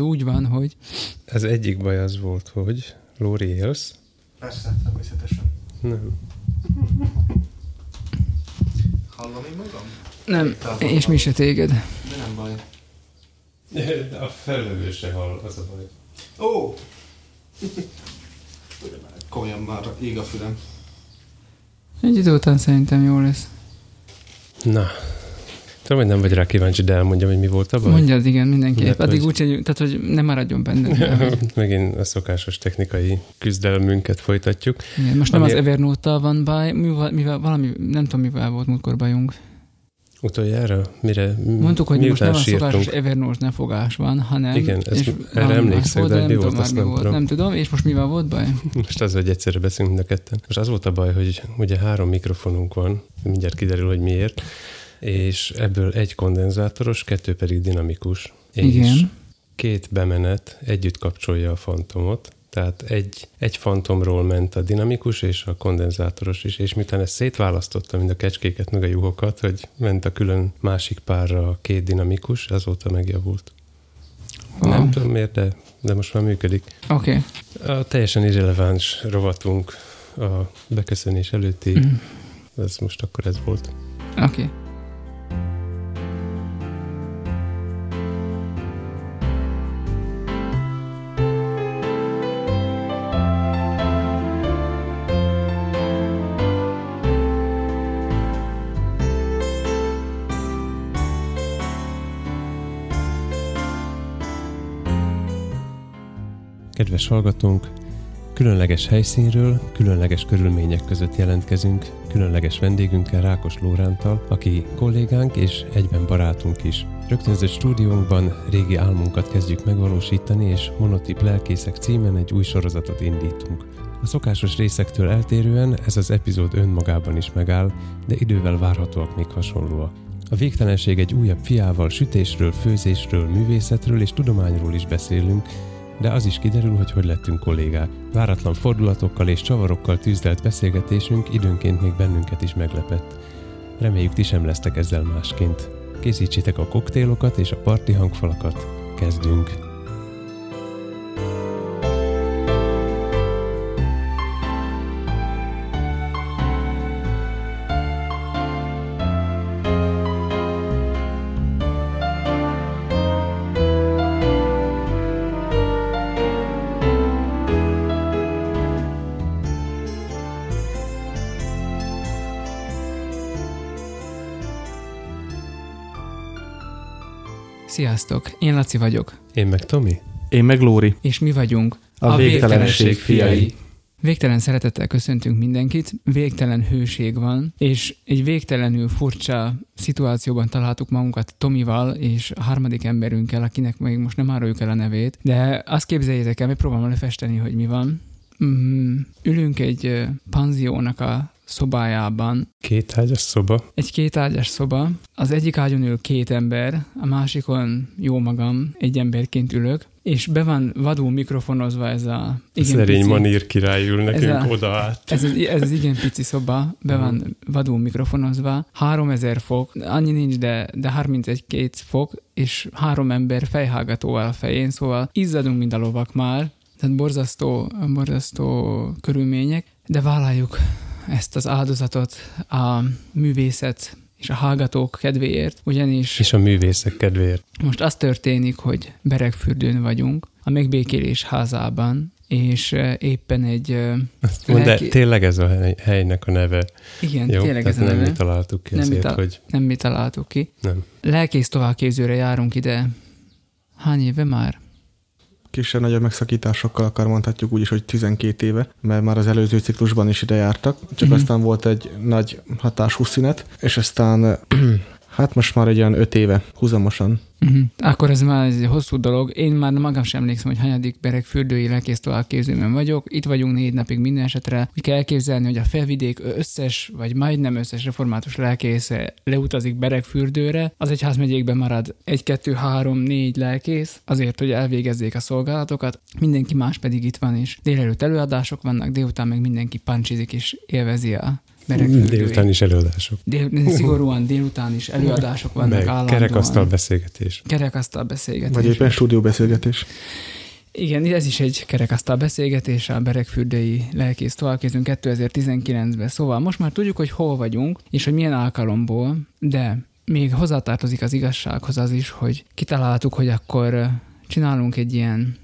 úgy van, hogy Az egyik baj az volt, hogy Lóri élsz? Persze, természetesen. Nem. Hallom én magam? nem, Tehát és mi se téged. De nem baj. A felvevő se hall, az a baj. Ó! Komolyan már ég a fülem. Egy idő után szerintem jó lesz. Na, tudom, hogy nem vagy rá kíváncsi, de elmondjam, hogy mi volt a baj. Mondjad, igen, mindenképp. Mert Addig hogy- úgy, hogy, tehát, hogy ne maradjon benne. Megint a szokásos technikai küzdelmünket folytatjuk. Igen, most nem Ami- az Evernote-tal van baj, mivel, mivel valami, nem tudom, mivel volt múltkor bajunk. Utoljára? Mire? Mondtuk, hogy most nem a szokásos? Evernote nefogás van, hanem... Igen, ezt- és erre volt, de nem mi volt, azt nem volt. tudom. Nem tudom, és most mivel volt baj? Most az, hogy egyszerre beszélünk mind a ketten. Most az volt a baj, hogy ugye három mikrofonunk van, mindjárt kiderül, hogy miért, és ebből egy kondenzátoros, kettő pedig dinamikus. És Igen. két bemenet együtt kapcsolja a fantomot, tehát egy, egy fantomról ment a dinamikus és a kondenzátoros is, és miután ezt szétválasztottam, mind a kecskéket, meg a juhokat, hogy ment a külön másik párra a két dinamikus, azóta megjavult. Wow. Nem tudom miért, de, de most már működik. Oké. Okay. A teljesen irreleváns rovatunk a beköszönés előtti, Mhm. ez most akkor ez volt. Oké. Okay. Kedves hallgatónk, különleges helyszínről, különleges körülmények között jelentkezünk, különleges vendégünkkel Rákos Lórántal, aki kollégánk és egyben barátunk is. Rögtönzött stúdiónkban régi álmunkat kezdjük megvalósítani, és Monotip Lelkészek címen egy új sorozatot indítunk. A szokásos részektől eltérően ez az epizód önmagában is megáll, de idővel várhatóak még hasonlóak. A végtelenség egy újabb fiával sütésről, főzésről, művészetről és tudományról is beszélünk, de az is kiderül, hogy hogy lettünk kollégák. Váratlan fordulatokkal és csavarokkal tűzdelt beszélgetésünk időnként még bennünket is meglepett. Reméljük ti sem lesztek ezzel másként. Készítsétek a koktélokat és a parti hangfalakat. Kezdünk! Sziasztok, én Laci vagyok, Én meg Tomi? Én meg Lóri. és mi vagyunk A végtelenség fiai. Végtelen szeretettel köszöntünk mindenkit, végtelen hőség van, és egy végtelenül furcsa szituációban találtuk magunkat Tomival és a harmadik emberünkkel, akinek még most nem áruljuk el a nevét, de azt képzeljétek el, megpróbálom lefesteni, hogy mi van. Mm, ülünk egy panziónak a szobájában, Két ágyas szoba. egy kétágyas szoba, az egyik ágyon ül két ember, a másikon jó magam, egy emberként ülök, és be van vadul mikrofonozva ez a igen Szerény pici, manír király ül nekünk a- oda át. ez az, ez az igen pici szoba, be van vadul mikrofonozva, 3000 fok, annyi nincs, de, de 31 fok, és három ember fejhágatóval a fején, szóval izzadunk, mint a lovak már, tehát borzasztó, borzasztó körülmények, de vállaljuk ezt az áldozatot a művészet és a hallgatók kedvéért, ugyanis És a művészek kedvéért. most az történik, hogy Beregfürdőn vagyunk, a megbékélés házában, és éppen egy, Azt mondd, de Lelki- tényleg ez a hely, helynek a neve. igen, Jó? tényleg ez a Tehát nem neve, mi találtuk ki Nem mi azért, tal- hogy nem mi találtuk ki. nem. Lelkész továbbképzőre járunk ide. Hány éve már? Kisebb-nagyobb megszakításokkal akar mondhatjuk úgy is, hogy 12 éve, mert már az előző ciklusban is ide jártak, csak Mhm. aztán volt egy nagy hatású szünet, és aztán hát most már egy olyan 5 éve húzamosan. Uh-huh. Akkor ez már egy hosszú dolog. Én már magam sem emlékszem, hogy hanyadik Beregfürdői lelkész továbbképzőben vagyok. Itt vagyunk négy napig minden esetre. Úgy kell elképzelni, hogy a felvidék összes, vagy majdnem összes református lelkésze leutazik Beregfürdőre. Az egyházmegyékben marad egy, kettő, három, négy lelkész, azért, hogy elvégezzék a szolgálatokat. Mindenki más pedig itt van, és délelőtt előadások vannak, délután meg mindenki pancsizik és élvezi a Délután is előadások. Dél, szigorúan délután is előadások vannak Meg állandóan. kerekasztal beszélgetés. Kerekasztal beszélgetés. Vagy éppen stúdióbeszélgetés. Igen, ez is egy kerekasztal beszélgetés, a Beregfürdői lelkész továbbkézünk 2019-ben. Szóval most már tudjuk, hogy hol vagyunk, és hogy milyen alkalomból, de még hozzátartozik az igazsághoz az is, hogy kitaláltuk, hogy akkor csinálunk egy ilyen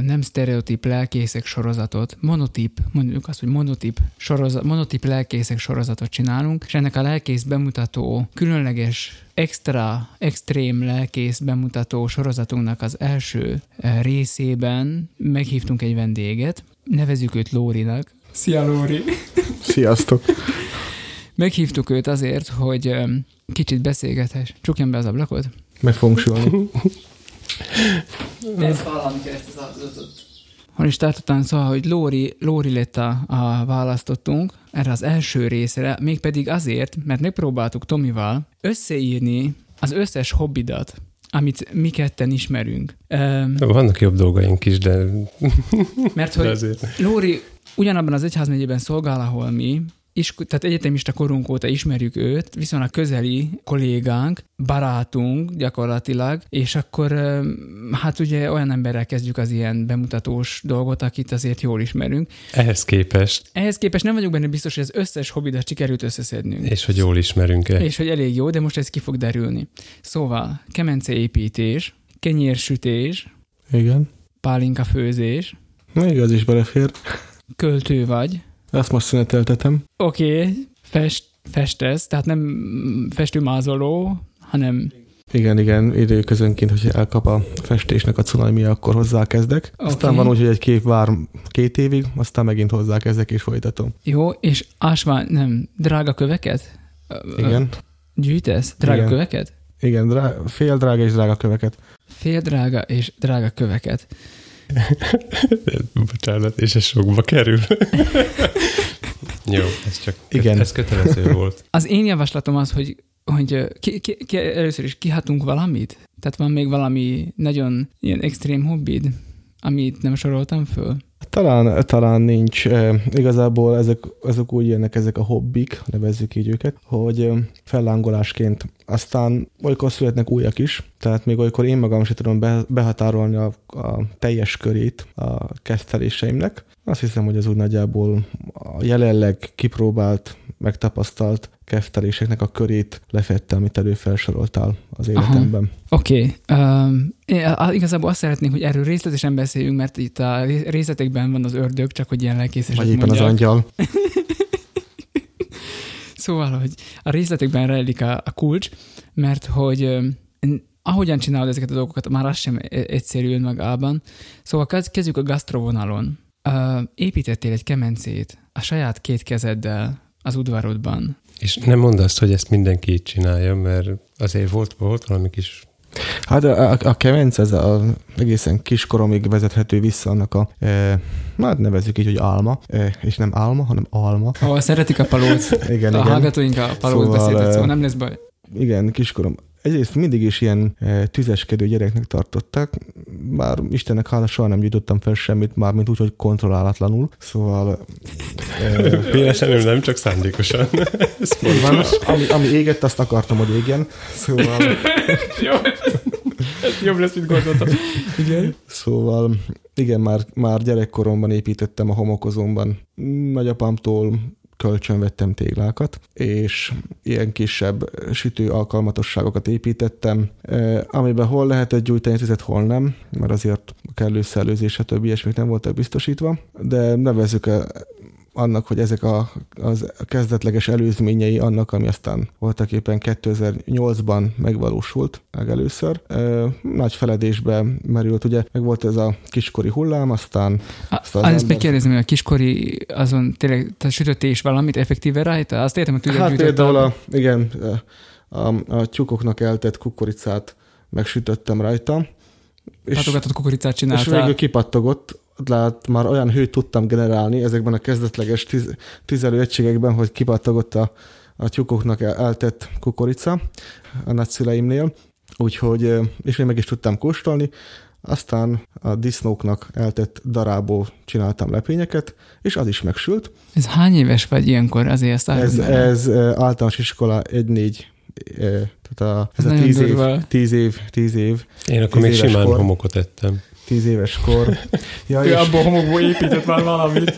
nem sztereotíp lelkészek sorozatot, monotip, mondjuk azt, hogy monotip, sorozat, monotip lelkészek sorozatot csinálunk, és ennek a lelkész bemutató, különleges, extra, extrém lelkész bemutató sorozatunknak az első részében meghívtunk egy vendéget, nevezük őt Lórinak. Szia Lóri! Sziasztok! Meghívtuk őt azért, hogy kicsit beszélgethess. Csukjam be az ablakot. Meg fogunk sülni. Ez valami ezt az áldozatot. Hol is tartottam, szóval, hogy Lóri, Lóri lett a, a választottunk erre az első részre, mégpedig azért, mert megpróbáltuk Tomival összeírni az összes hobbidat, amit mi ketten ismerünk. Öm, Vannak jobb dolgaink is, de, mert de hogy azért. Lóri ugyanabban az egyházmegyében szolgál, ahol mi, is, tehát egyetemista korunk óta ismerjük őt, viszonylag közeli kollégánk, barátunk gyakorlatilag, és akkor hát ugye olyan emberrel kezdjük az ilyen bemutatós dolgot, akit azért jól ismerünk. Ehhez képest, Ehhez képest nem vagyok benne biztos, hogy az összes hobbidat sikerült összeszednünk. és hogy jól ismerünk-e. És hogy elég jó, de most ez ki fog derülni. Szóval, kemenceépítés, kenyérsütés, Igen. pálinka főzés, Na igaz is belefér. költő vagy, Ezt most szüneteltetem. Oké, okay, fest, festesz, tehát nem festőmázoló, hanem Igen, igen, időközönként, hogy elkap a festésnek a cunami, akkor hozzákezdek. Oké. Aztán van úgy, hogy egy kép vár két évig, aztán megint hozzákezdek és folytatom. jó, és ásvány, nem, drága köveket? Igen, Gyűjtesz? Drága Igen. köveket? igen, drá- fél drága és drága köveket. Fél drága és drága köveket. Bocsánat, és ez sokba kerül. Jó, ez csak Igen. ez kötelező volt. Az én javaslatom az, hogy, hogy ki, ki, ki, először is kihatunk valamit? Tehát van még valami nagyon ilyen extrém hobbid, amit nem soroltam föl? Talán, talán nincs. E, igazából ezek, ezek úgy jönnek, ezek a hobbik, nevezzük így őket, hogy e, fellángolásként aztán olykor születnek újak is, tehát még olykor én magam sem tudom be, behatárolni a, a teljes körét a kezdteléseimnek. Azt hiszem, hogy ez úgy nagyjából a jelenleg kipróbált, megtapasztalt kefteléseknek a körét lefette, amit előfelsoroltál az életemben. Oké, okay. um, igazából azt szeretnénk, hogy erről részletesen beszéljünk, mert itt a ré- részletekben van az ördög, csak hogy ilyen lelkészesek Vagy éppen mondják. az angyal. Szóval, hogy a részletekben rejlik a, a kulcs, mert hogy öm, ahogyan csinálod ezeket a dolgokat, már az sem e- egyszerű önmagában. Szóval kezd- kezdjük a gasztrovonalon. Uh, építettél egy kemencét a saját két kezeddel az udvarodban. És nem mondd azt, hogy ezt mindenki így csinálja, mert azért volt, volt valami kis... Hát a, a, a kemence, ez a egészen kiskoromig vezethető vissza annak a, e, hát nevezzük így, hogy álma, e, és nem álma, hanem alma. Ahol szeretik a palóc. Igen, a igen. hallgatóink a palóc Szóval, beszéltek, ö, szóval nem lesz baj. Igen, kiskorom. Egyrészt mindig is ilyen e, tüzeskedő gyereknek tartották, bár Istennek hála soha nem gyújtottam fel semmit, már mint úgy, hogy kontrollálatlanul. Szóval e, Véletlenül nem, csak szándékosan. Van, ami, ami égett, azt akartam, hogy égjen. Szóval, Jó, ez jobb lesz, mint gondoltam. Igen. szóval igen, már, már gyerekkoromban építettem a homokozómban. Nagyapámtól kölcsön vettem téglákat, és ilyen kisebb sütő alkalmatosságokat építettem, amiben hol lehetett gyújtani tüzet, hol nem, mert azért a kellő szellőzés, stb. ilyesmik nem voltak biztosítva, de nevezzük annak, hogy ezek a, az a kezdetleges előzményei annak, ami aztán voltak éppen 2008-ban megvalósult legelőször. Ö, Nagy feledésbe merült, ugye, meg volt ez a kiskori hullám, aztán A, az ember- megkérdezem, hogy a kiskori azon tényleg te sütöttél is valamit effektíve rajta? Azt értem, hogy Hát például a, igen, a, a tyúkoknak eltett kukoricát megsütöttem rajta, és, Hatogatott kukoricát és csináltál. végül kipattogott, lehet már olyan hőt tudtam generálni ezekben a kezdetleges tüz, tüzelőegységekben, hogy kipattogott a, a tyúkoknak el- eltett kukorica a nagyszüleimnél, úgyhogy, és én meg is tudtam kóstolni, aztán a disznóknak eltett darából csináltam lepényeket, és az is megsült. Ez hány éves vagy ilyenkor? Azért ezt Ez, el. ez általános iskola 1-4, eh, tehát a, ez Ez a 10 év. 10 év, 10 év, Én akkor Tíz még simán kor. homokot ettem. 10 éves kor. Ja, Ő és, abból homokból épített már valamit.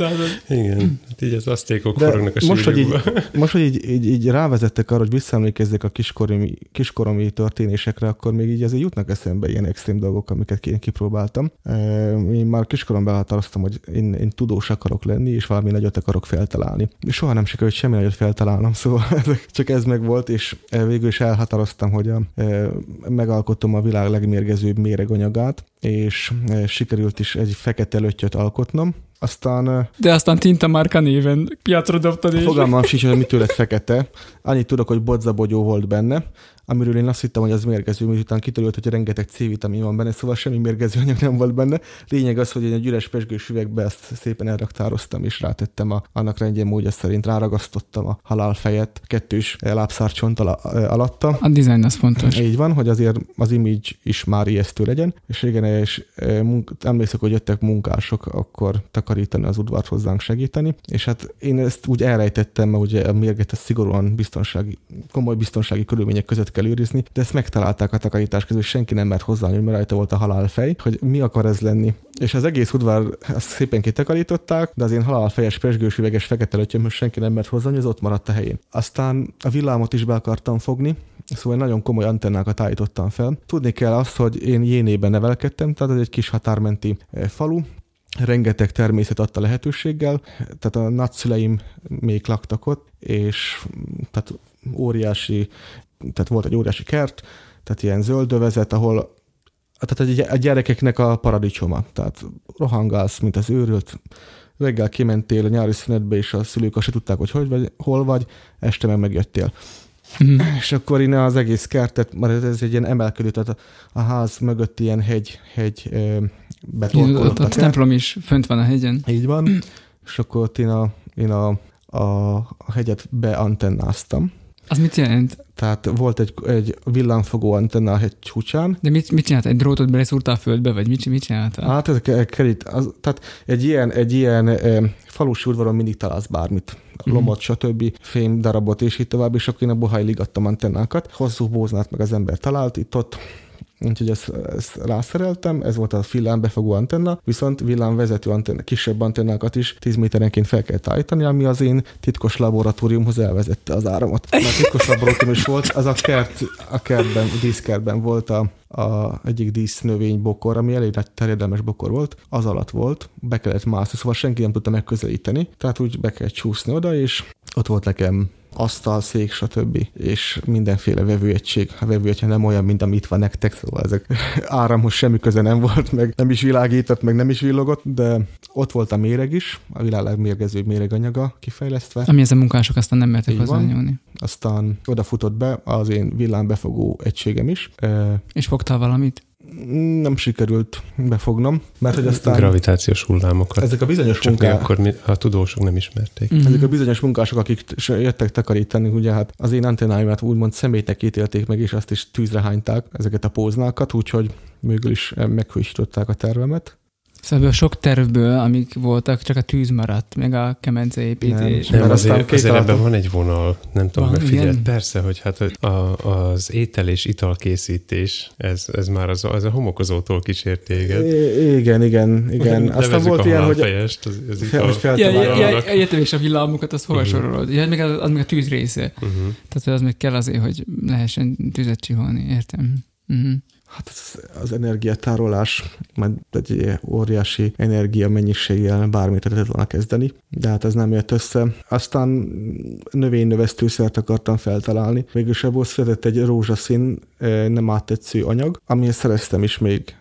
Igen, hát így az asztékok de forognak a most, hogy így, most, hogy így, így, így rávezettek arra, hogy visszaemlékezzek a kiskoromi, kiskoromi történésekre, akkor még így azért jutnak eszembe ilyen extrém dolgok, amiket én kipróbáltam. Én már kiskoromban elhatároztam, hogy én, én tudós akarok lenni, és valami nagyot akarok feltalálni. Soha nem sikerült semmi nagyot feltalálnom, szóval csak ez meg volt, és végül is elhatároztam, hogy a, megalkotom a világ legmérgezőbb méreganyagát, és eh, sikerült is egy fekete löttyöt alkotnom. Aztán eh, De aztán Tinta Márka néven piacra dobtad, és Fogalmam sincs, hogy mitől lett fekete. Annyit tudok, hogy bodzabogyó volt benne, amiről én azt hittem, hogy az mérgező, miután kiderült, hogy rengeteg C-vitamin van benne, szóval semmi mérgező anyag nem volt benne. Lényeg az, hogy én egy üres pesgős üvegbe ezt szépen elraktároztam, és rátettem a, annak rendje módja szerint, ráragasztottam a halálfejet kettős lábszárcsont ala, alatta. a design az fontos. Így van, hogy azért az image is már ijesztő legyen, és régen és munk, emlékszek, hogy jöttek munkások akkor takarítani az udvart hozzánk segíteni, és hát én ezt úgy elrejtettem, mert ugye a mérget ezt szigorúan biztonsági, komoly biztonsági körülmények között kell őrizni, de ezt megtalálták a takarítás közül, senki nem mert hozzá, mert rajta volt a halálfej, hogy mi akar ez lenni. És az egész udvar ezt szépen kitakarították, de az én halálfejes, pesgős üveges fekete lötyömhöz senki nem mert hozzá, az ott maradt a helyén. Aztán a villámot is be akartam fogni, Szóval nagyon komoly antennákat állítottam fel. Tudni kell azt, hogy én Jénében nevelkedtem, tehát ez egy kis határmenti eh, falu, rengeteg természet adta lehetőséggel, tehát a nagyszüleim még laktak ott, és mm, tehát óriási, tehát volt egy óriási kert, tehát ilyen zöldövezet, ahol tehát a gyerekeknek a paradicsoma, tehát rohangálsz, mint az őrült, reggel kimentél a nyári szünetbe, és a szülők azt se tudták, hogy, hogy vagy, hol vagy, este meg megjöttél. Mhm. És akkor innen az egész kertet, mert ez egy ilyen emelkedő, tehát a, a ház mögött ilyen hegy, hegy betorkolott ott a a templom is fönt van a hegyen. Így van. És akkor ott én a, én a, a, a hegyet beantennáztam. Az mit jelent? Tehát volt egy, egy villámfogó antenna a hegy csúcsán. De mit, mit csinált? Egy drótot beleszúrtál a földbe, vagy mit, mit csináltál? Hát ez ke- kerít, az, tehát egy ilyen, egy ilyen e, falusi udvaron mindig találsz bármit. Lomot, stb. fém darabot, és így tovább, és akkor én a bohaj ligattam antennákat. Hosszú bóznát meg az ember talált itt-ott, Úgyhogy ezt, ezt rászereltem, ez volt a villámbefogó antenna, viszont villámvezető antenna, kisebb antennákat is 10 méterenként fel kell állítani, ami az én titkos laboratóriumhoz elvezette az áramot. Mert titkos laboratórium is volt, az a kert, a kertben, a díszkertben volt a, a egyik dísznövény bokor, ami elég nagy terjedelmes bokor volt, az alatt volt, be kellett mászni, szóval senki nem tudta megközelíteni, tehát úgy be kellett csúszni oda, és ott volt nekem asztal, szék, stb. és mindenféle vevőegység. A vevőegység nem olyan, mint amit van nektek, szóval ezek áramhoz semmi köze nem volt, meg nem is világított, meg nem is villogott, de ott volt a méreg is, a világ legmérgezőbb méreganyaga kifejlesztve. Ami ez a munkások aztán nem mertek hozzányúlni. Aztán odafutott be az én villámbefogó egységem is. És fogtál valamit? Nem sikerült befognom, mert hogy aztán Gravitációs hullámokat. ezek a bizonyos Csak munkák, akkor mi- a tudósok nem ismerték. Mhm. Ezek a bizonyos munkások, akik jöttek takarítani, ugye hát az én antennáimat úgymond szemétnek ítélték meg, és azt is tűzre hányták, ezeket a póznákat, úgyhogy végül is eh, meghősították a tervemet. Szóval ebből a sok tervből, amik voltak, csak a tűz maradt, meg a kemence építés. Nem. Nem, aztán azért, azért ebben van egy vonal, nem tudom, Van, megfigyelt. Persze, hogy hát a, az étel és italkészítés, ez, ez már az, az a homokozótól kísért téged. I- igen, igen, igen. Aztán volt a ilyen, hogy halálfejest, az, az fel, ital. Ja, ja, ja, értem, és a villámokat, azt hova Mhm. sorolod? Ja, meg az, az meg a tűz része. Uh-huh. Tehát az meg kell azért, hogy lehessen tüzet csiholni, értem. Uh-huh. Hát az, energiatárolás, majd egy óriási energia mennyiséggel bármit lehetett volna kezdeni, de hát ez nem jött össze. Aztán növénynövesztőszert akartam feltalálni. Végülis ebből született egy rózsaszín, eh, nem áttetsző anyag, amihez szereztem is még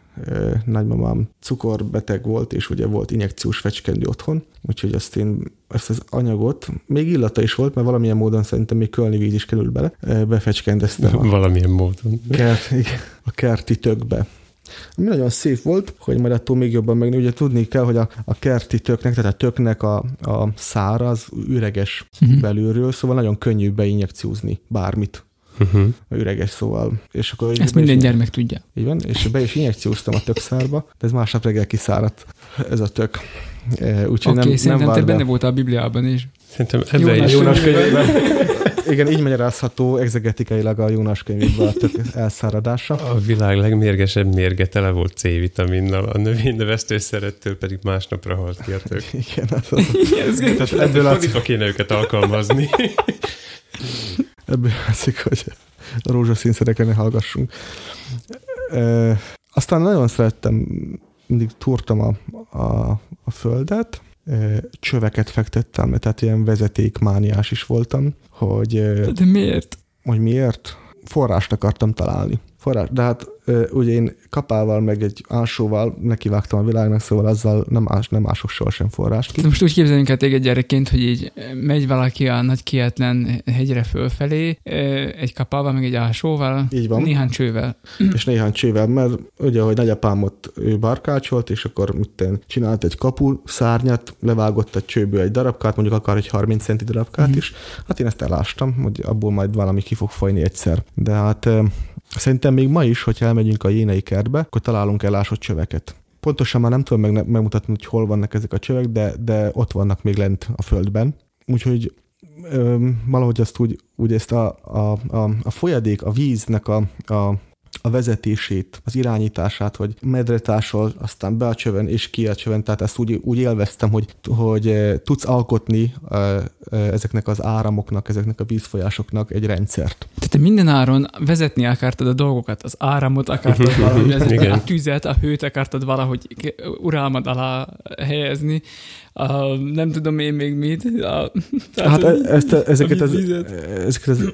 nagymamám cukorbeteg volt, és ugye volt injekciós fecskendő otthon, úgyhogy azt én ezt az anyagot, még illata is volt, mert valamilyen módon szerintem még kölni víz is került bele, befecskendeztem a Valamilyen módon. kert, a kerti tökbe. Ami nagyon szép volt, hogy majd attól még jobban meg, ugye tudni kell, hogy a, a kerti töknek, tehát a töknek a, a szára az üreges Mhm. belülről, szóval nagyon könnyű beinjekciózni bármit. Uh-huh. üreges szóval. És akkor Ezt minden gyermek tudja. Így van, és be is injekcióztam a tökszárba, de ez másnap reggel kiszáradt ez a tök. Úgyhogy okay, nem, nem te benne voltál a Bibliában is. Szerintem ebben is. Jónás könyvében. Igen, így magyarázható exegetikailag a Jónás könyvében a tök elszáradása. A világ legmérgesebb mérge tele volt C-vitaminnal, a növénynövesztőszerettől pedig másnapra halt ki a tök. Igen, az az. Tehát ebből a... kéne őket alkalmazni. Ebből látszik, hogy a rózsaszín szerekre ne hallgassunk. E, aztán nagyon szerettem, mindig túrtam a, a, a földet, csöveket fektettem, tehát ilyen vezetékmániás is voltam, hogy... De miért? Hogy miért? Forrást akartam találni. Forrás, de hát ugye én kapával, meg egy ásóval nekivágtam a világnak, szóval azzal nem, ás, nem ások sohasem forrást ki. Most úgy képzeljünk el téged gyerekként, hogy így megy valaki a nagy kietlen hegyre fölfelé, egy kapával, meg egy ásóval, így van. néhány csővel. És néhány csővel, mert ugye, hogy nagyapám ott ő barkácsolt, és akkor mit csinált egy kapu szárnyat, levágott a csőből egy darabkát, mondjuk akar egy 30 centi darabkát mm-hmm. is. Hát én ezt elástam, hogy abból majd valami ki fog folyni egyszer. De hát Szerintem még ma is, hogyha elmegyünk a jénei kertbe, akkor találunk elásott csöveket. Pontosan már nem tudom meg, megmutatni, hogy hol vannak ezek a csövek, de, de ott vannak még lent a földben. Úgyhogy ö, valahogy azt úgy, úgy ezt a, a, a, a folyadék, a víznek a, a a vezetését, az irányítását, hogy medre tásol, aztán be a csövön és ki a csövön, tehát ezt úgy, úgy élveztem, hogy, hogy eh, tudsz alkotni eh, eh, ezeknek az áramoknak, ezeknek a vízfolyásoknak egy rendszert. Tehát te minden áron vezetni akartad a dolgokat, az áramot akartad valahogy vezetni, a tüzet, a hőt akartad valahogy uralmad alá helyezni, a, nem tudom én még mit. A, hát e- ezt, a, ezeket, az, ezeket az,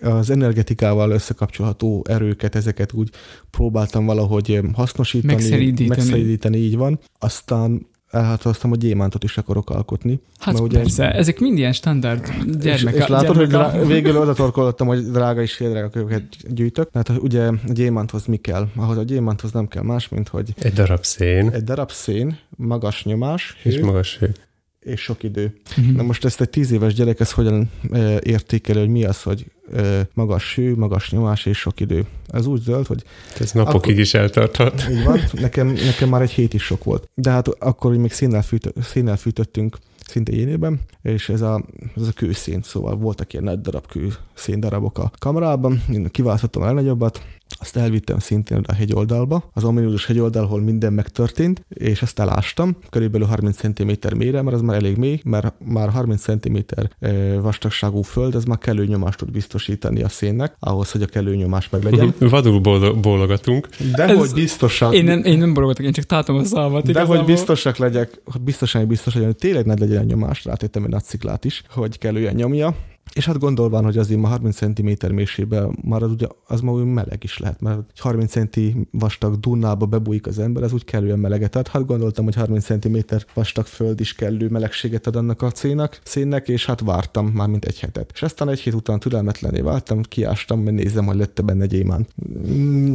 az energetikával összekapcsolható erőket, ezeket úgy próbáltam valahogy hasznosítani, megszeríteni, megszeríteni így van. Aztán elhatároztam, hogy gyémántot is akarok alkotni. Hát ugye persze, ezek mind ilyen standard gyermek. És, és látod, hogy drá- végül oda torkolottam, hogy drága és fél drága könyveket gyűjtök. Hát ugye a gyémánthoz mi kell? Ahhoz a gyémánthoz nem kell más, mint hogy... Egy darab szén. Egy darab szén, magas nyomás. És hő, magas hő és sok idő. Uh-huh. Na most ezt egy tíz éves gyerek ez hogyan e, értékeli, hogy mi az, hogy magas hő, magas nyomás és sok idő. Ez úgy zöld, hogy... Ez napokig akkor, is eltarthat. Így van, nekem, nekem már egy hét is sok volt. De hát akkor, még szénnel, fűtö, szénnel fűtöttünk szinte énében, és ez a, ez a kőszén, szóval voltak ilyen nagy darab kő széndarabok a kamerában, én kiválasztottam a legnagyobbat, azt elvittem szintén a hegyoldalba, az ominózus hegyoldal, ahol minden megtörtént, és ezt elástam, körülbelül 30 cm mélyre, mert az már elég mély, mert már 30 cm vastagságú föld, az már kellő nyomást tud biztosítani a szénnek, ahhoz, hogy a kellő nyomás meg legyen. Vadul bólogatunk. De Ez, hogy biztosak. Én nem, én nem bólogatok, én csak tátom a szalmat. De hogy biztosak legyek, biztosan biztos legyen, hogy tényleg nagy legyen nyomás, rátettem egy nagy sziklát is, hogy kellően nyomja, és hát gondolván, hogy azért ma 30 cm mélységben már az, ugye, az ma meleg is lehet, mert 30 cm vastag dunnába bebújik az ember, ez úgy kellően meleget ad. Hát gondoltam, hogy 30 cm vastag föld is kellő melegséget ad annak a cénak, szénnek, és hát vártam már mint egy hetet. És aztán egy hét után türelmetlené váltam, kiástam, mert nézem, hogy lett benne gyémánt.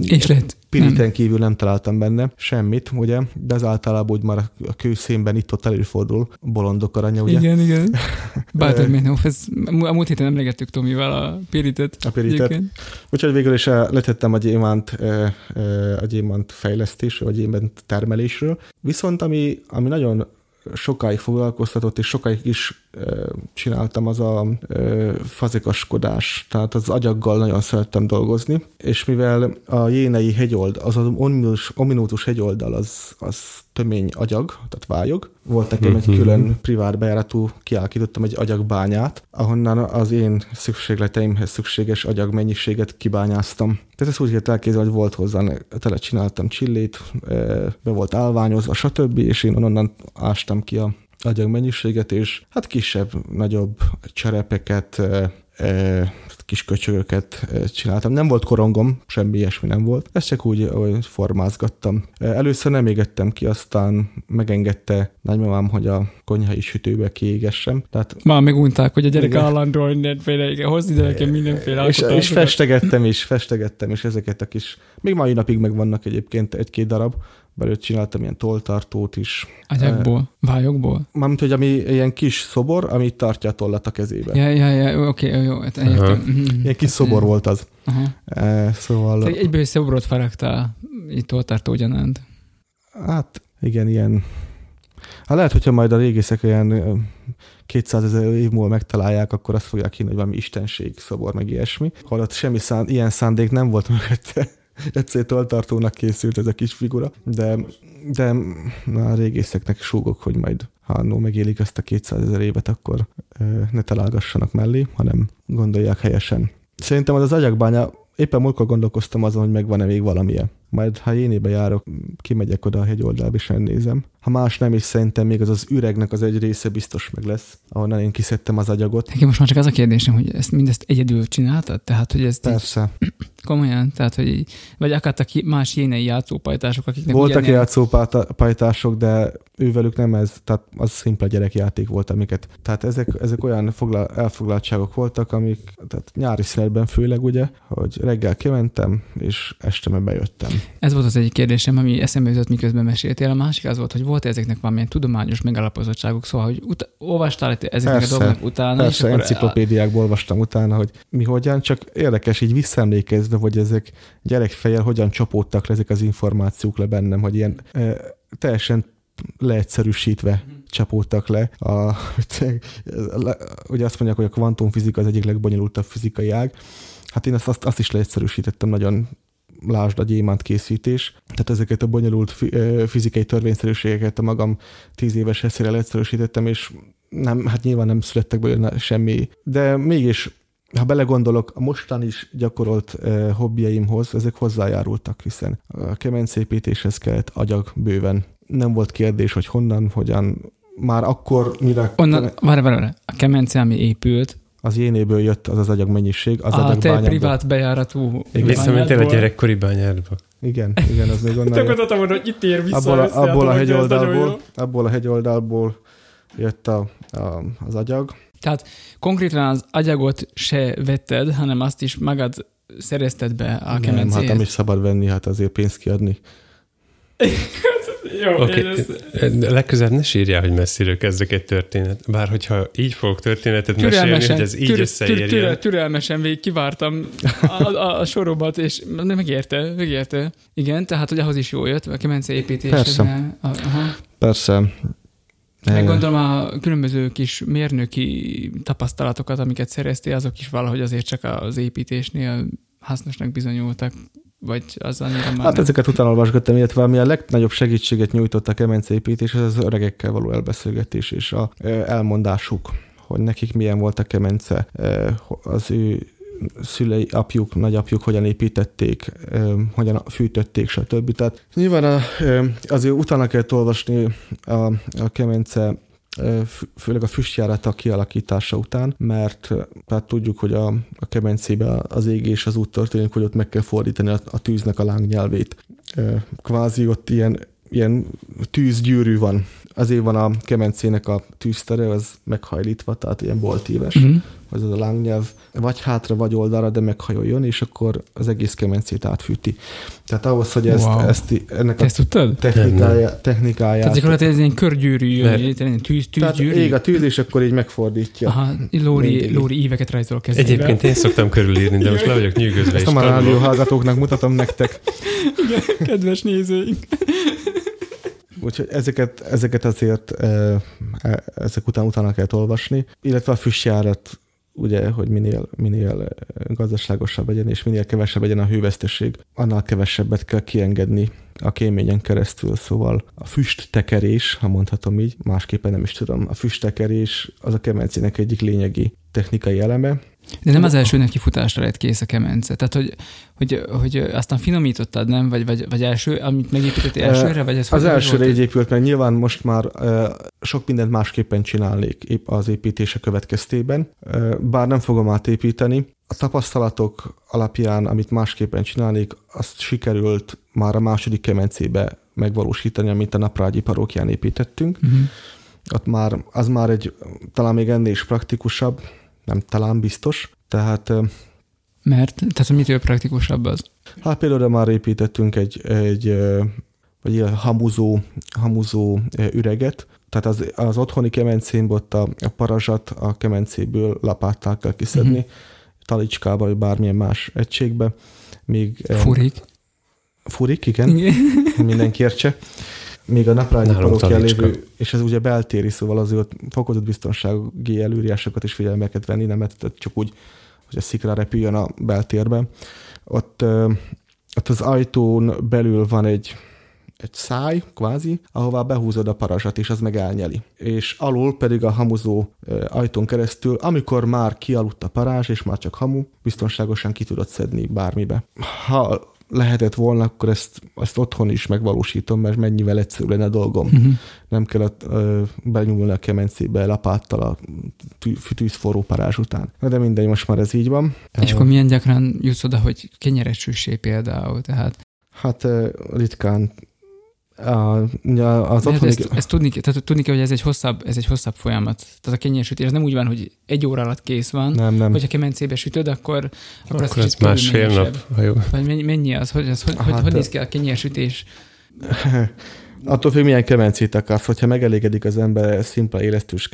És lett. Piriten kívül nem találtam benne semmit, ugye, de az általában úgy már a kőszénben itt-ott előfordul bolondok aranya, ugye? Igen, igen. Bátorménhoff, ez a múlt héten emlegettük Tomival a piritet. A piritet. Úgyhogy végül is eh, letettem a gyémánt, eh, eh, a gyémánt fejlesztésről, a gyémánt termelésről. Viszont ami, ami nagyon sokáig foglalkoztatott, és sokáig is csináltam az a fazikaskodás, tehát az agyaggal nagyon szerettem dolgozni, és mivel a jénei hegyold, az az ominótus, ominótus hegyoldal az, az tömény agyag, tehát vályog. Volt nekem egy mhm. külön privát bejáratú, kialakítottam egy agyagbányát, ahonnan az én szükségleteimhez szükséges agyagmennyiséget kibányáztam. Tehát ezt úgy kell elképzelni, hogy volt hozzá, tele csináltam csillét, be volt állványozva, stb., és én onnan ástam ki a agyagmennyiséget, és hát kisebb, nagyobb cserepeket, kis köcsögöket csináltam. Nem volt korongom, semmi ilyesmi nem volt. Ezt csak úgy, úgy formázgattam. Először nem égettem ki, aztán megengedte nagymamám, hogy a konyhai sütőbe kiégessem. Tehát, Már megunták, hogy a gyerek igen. állandóan mindenféle, hozni nekem mindenféle és, és festegettem is, festegettem is ezeket a kis, még mai napig megvannak egyébként egy-két darab, belőtt csináltam ilyen toltartót is. Agyagból, vályokból? Mármint, hogy ami ilyen kis szobor, ami tartja a tollat a kezébe. Ja, ja, ja, oké, okay, jó, hát. Mhm. Ilyen kis szobor volt az. Aha. E, szóval... Te egyből egy szobrot faragtál, itt toltartó ugyanánt. Hát igen, ilyen... Hát lehet, hogyha majd a régészek olyan 200 ezer év múlva megtalálják, akkor azt fogják hinni, hogy valami istenség szobor, meg ilyesmi. Holott semmi szán, ilyen szándék nem volt mögötte. Egyszer toltartónak készült ez a kis figura, de, de na, a régészeknek súgok, hogy majd ha annó megélik ezt a 200 ezer évet, akkor ne találgassanak mellé, hanem gondolják helyesen. Szerintem az az agyakbánya, éppen múltkor gondolkoztam azon, hogy megvan-e még valamilyen. Majd ha énébe járok, kimegyek oda a hegyoldalba és elnézem. Ha más nem is, szerintem még az az üregnek az egy része biztos meg lesz, ahonnan én kiszedtem az agyagot. Nekem most már csak az a kérdésem, hogy ezt mindezt egyedül csináltad? Tehát, hogy ez Persze. Így, komolyan, tehát, hogy így, vagy akár más jénei játszópajtások, akiknek Voltak ugyanilyen... játszópajtások, de ővelük nem ez, tehát az szimpla gyerekjáték volt, amiket. Tehát ezek, ezek olyan foglal, elfoglaltságok voltak, amik, tehát nyári szünetben főleg ugye, hogy reggel kimentem, és este meg bejöttem. Ez volt az egyik kérdésem, ami eszembe jutott, miközben meséltél. A másik az volt, hogy volt ezeknek valamilyen tudományos megalapozottságuk, szóval, hogy ut- olvastál ezeknek persze, a dolgoknak utána. Persze, és enciklopédiákból olvastam utána, hogy mi hogyan, csak érdekes így visszaemlékezve, hogy ezek gyerekfejjel hogyan csapódtak le ezek az információk le bennem, hogy ilyen e, teljesen leegyszerűsítve csapódtak le. A, ugye azt mondják, hogy a kvantumfizika az egyik legbonyolultabb fizikai ág. Hát én azt, azt, azt is leegyszerűsítettem nagyon lásd a gyémánt készítés. Tehát ezeket a bonyolult fizikai törvényszerűségeket a magam tíz éves eszére leegyszerűsítettem, és nem, hát nyilván nem születtek belőle semmi, de mégis ha belegondolok, a mostan is gyakorolt uh, hobbiaimhoz, ezek hozzájárultak, hiszen a kemencépítéshez kellett agyag bőven. Nem volt kérdés, hogy honnan, hogyan, már akkor mire... Onnan, várj, várj, várj. A kemence, ami épült, az jénéből jött az az agyagmennyiség. Az ah, te privát bejáratú Visszamentél a gyerekkori bányádba. Igen, igen, az még onnan. Te hogy itt ítér vissza. Abból a, abból a hegyoldalból, abból a hegyoldalból jött a, a, az agyag. Tehát konkrétan az agyagot se vetted, hanem azt is magad szerezted be a kemencéhez. Nem, hát nem is szabad venni, hát azért pénzt kiadni. Jó, okay. ezt... Legközelebb ne sírjál, hogy messziről kezdek egy történet. Bár hogyha így fogok történetet mesélni, hogy ez így tür, összeérjen. Tür, tür, türelmesen végig kivártam a, a, a sorobat, és megérte, megérte. Igen, tehát hogy ahhoz is jó jött, a kemence építéshez. Persze. Aha. Persze. Meg gondolom a különböző kis mérnöki tapasztalatokat, amiket szereztél, azok is valahogy azért csak az építésnél hasznosnak bizonyultak vagy az annyira már Hát nem. ezeket utána olvasgattam, illetve ami a legnagyobb segítséget nyújtott a kemence építés, az az öregekkel való elbeszélgetés és a elmondásuk, hogy nekik milyen volt a kemence, az ő szülei, apjuk, nagyapjuk hogyan építették, hogyan fűtötték, stb. Tehát nyilván azért utána kell olvasni a, a kemence főleg a füstjárata kialakítása után, mert hát tudjuk, hogy a, a kemencébe az égés az úgy történik, hogy ott meg kell fordítani a, a tűznek a lángnyelvét. Kvázi ott ilyen, ilyen tűzgyűrű van. Azért van a kemencének a tűztere, az meghajlítva, tehát ilyen boltíves. Uh-huh az a lángnyelv vagy hátra, vagy oldalra, de meghajoljon, és akkor az egész kemencét átfűti. Tehát ahhoz, hogy ezt, wow. ezt ennek Te ezt tudtad? Technikája, technikáját... Tehát gyakorlatilag ez egy gyűrű, jön, tűz, Tehát ég a tűz, és akkor így megfordítja. Aha, Lóri, Lóri éveket rajzol kezébe. Egyébként én szoktam körülírni, de most le vagyok nyűgözve. Ezt a rádió hallgatóknak mutatom nektek. Igen, kedves nézőink. Úgyhogy ezeket, ezeket azért e, ezek után utána kell olvasni, illetve a füstjárat ugye, hogy minél, minél gazdaságosabb legyen, és minél kevesebb legyen a hőveszteség, annál kevesebbet kell kiengedni a kéményen keresztül, szóval a füsttekerés, ha mondhatom így, másképpen nem is tudom, a füsttekerés az a kemencének egyik lényegi technikai eleme, de nem az első nekifutásra lett kész a kemence. Tehát, hogy, hogy, hogy aztán finomítottad, nem? Vagy, vagy, vagy első, amit megépítettél elsőre? Vagy ez az elsőre így épült, mert nyilván most már sok mindent másképpen csinálnék az építése következtében, bár nem fogom átépíteni. A tapasztalatok alapján, amit másképpen csinálnék, azt sikerült már a második kemencébe megvalósítani, amit a Naprágyi parókján építettünk. Uh-huh. Ott már, az már egy talán még ennél is praktikusabb, nem talán biztos. Tehát mert? Tehát mitől praktikusabb az? Hát például már építettünk egy, egy vagy ilyen hamuzó, hamuzó üreget, tehát az, az otthoni kemencémben ott a, a parazsat a kemencéből lapáttal kell kiszedni, uh-huh. talicskába, vagy bármilyen más egységbe. Még, Furik. Furik, igen. igen. Mindenki értse. Még a naprányi lévő, és ez ugye beltéri, szóval azért ott fokozott biztonsági előírásokat is figyelme kell venni, nem tehát csak úgy, hogy a szikra repüljön a beltérbe. Ott, ott az ajtón belül van egy egy száj, kvázi, ahová behúzod a parazsat, és az meg elnyeli. És alul pedig a hamuzó ajtón keresztül, amikor már kialudt a parázs, és már csak hamu, biztonságosan ki tudod szedni bármibe. Ha lehetett volna, akkor ezt, ezt otthon is megvalósítom, mert mennyivel egyszerűbb lenne a dolgom. Uh-huh. Nem kellett ö, benyúlni a kemencébe lapáttal a tűzforró parázs után. De mindegy, most már ez így van. És akkor milyen gyakran jutsz oda, hogy kenyeres például? Tehát... Hát ritkán a, az otthoni... ezt, ezt tudni, tehát tudni kell, hogy ez egy, hosszabb, ez egy hosszabb folyamat. Tehát a kenyérsütés, ez nem úgy van, hogy egy óra alatt kész van. Nem, nem. Hogyha kemencébe sütöd, akkor, akkor, akkor ez másfél nap. Jó. Vagy mennyi, mennyi az? Hogy, az, hogy, hát, hogy néz ki a kenyérsütés? Attól függ, milyen kemencét akarsz. Hogyha megelégedik az ember szimpla élesztős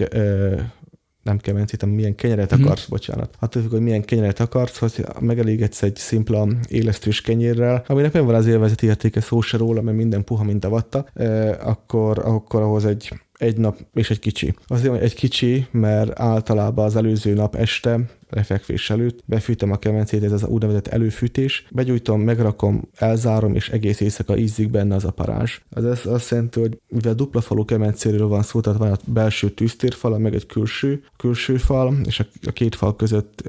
nem kemencét, hanem milyen kenyeret mm. akarsz, bocsánat. Attól függ, hogy milyen kenyeret akarsz, hogy megelégedsz egy szimpla élesztős kenyérrel, aminek nem van az élvezeti értéke szó se róla, mert minden puha, mint a vatta, eh, akkor, akkor ahhoz egy egy nap és egy kicsi. Azért egy kicsi, mert általában az előző nap este lefekvés előtt befűtem a kemencét, ez az úgynevezett előfűtés, begyújtom, megrakom, elzárom, és egész éjszaka ízik benne az a parázs. Az ez azt jelenti, hogy mivel dupla falú kemencéről van szó, tehát van a belső tűztérfal, meg egy külső, külső fal, és a, két fal között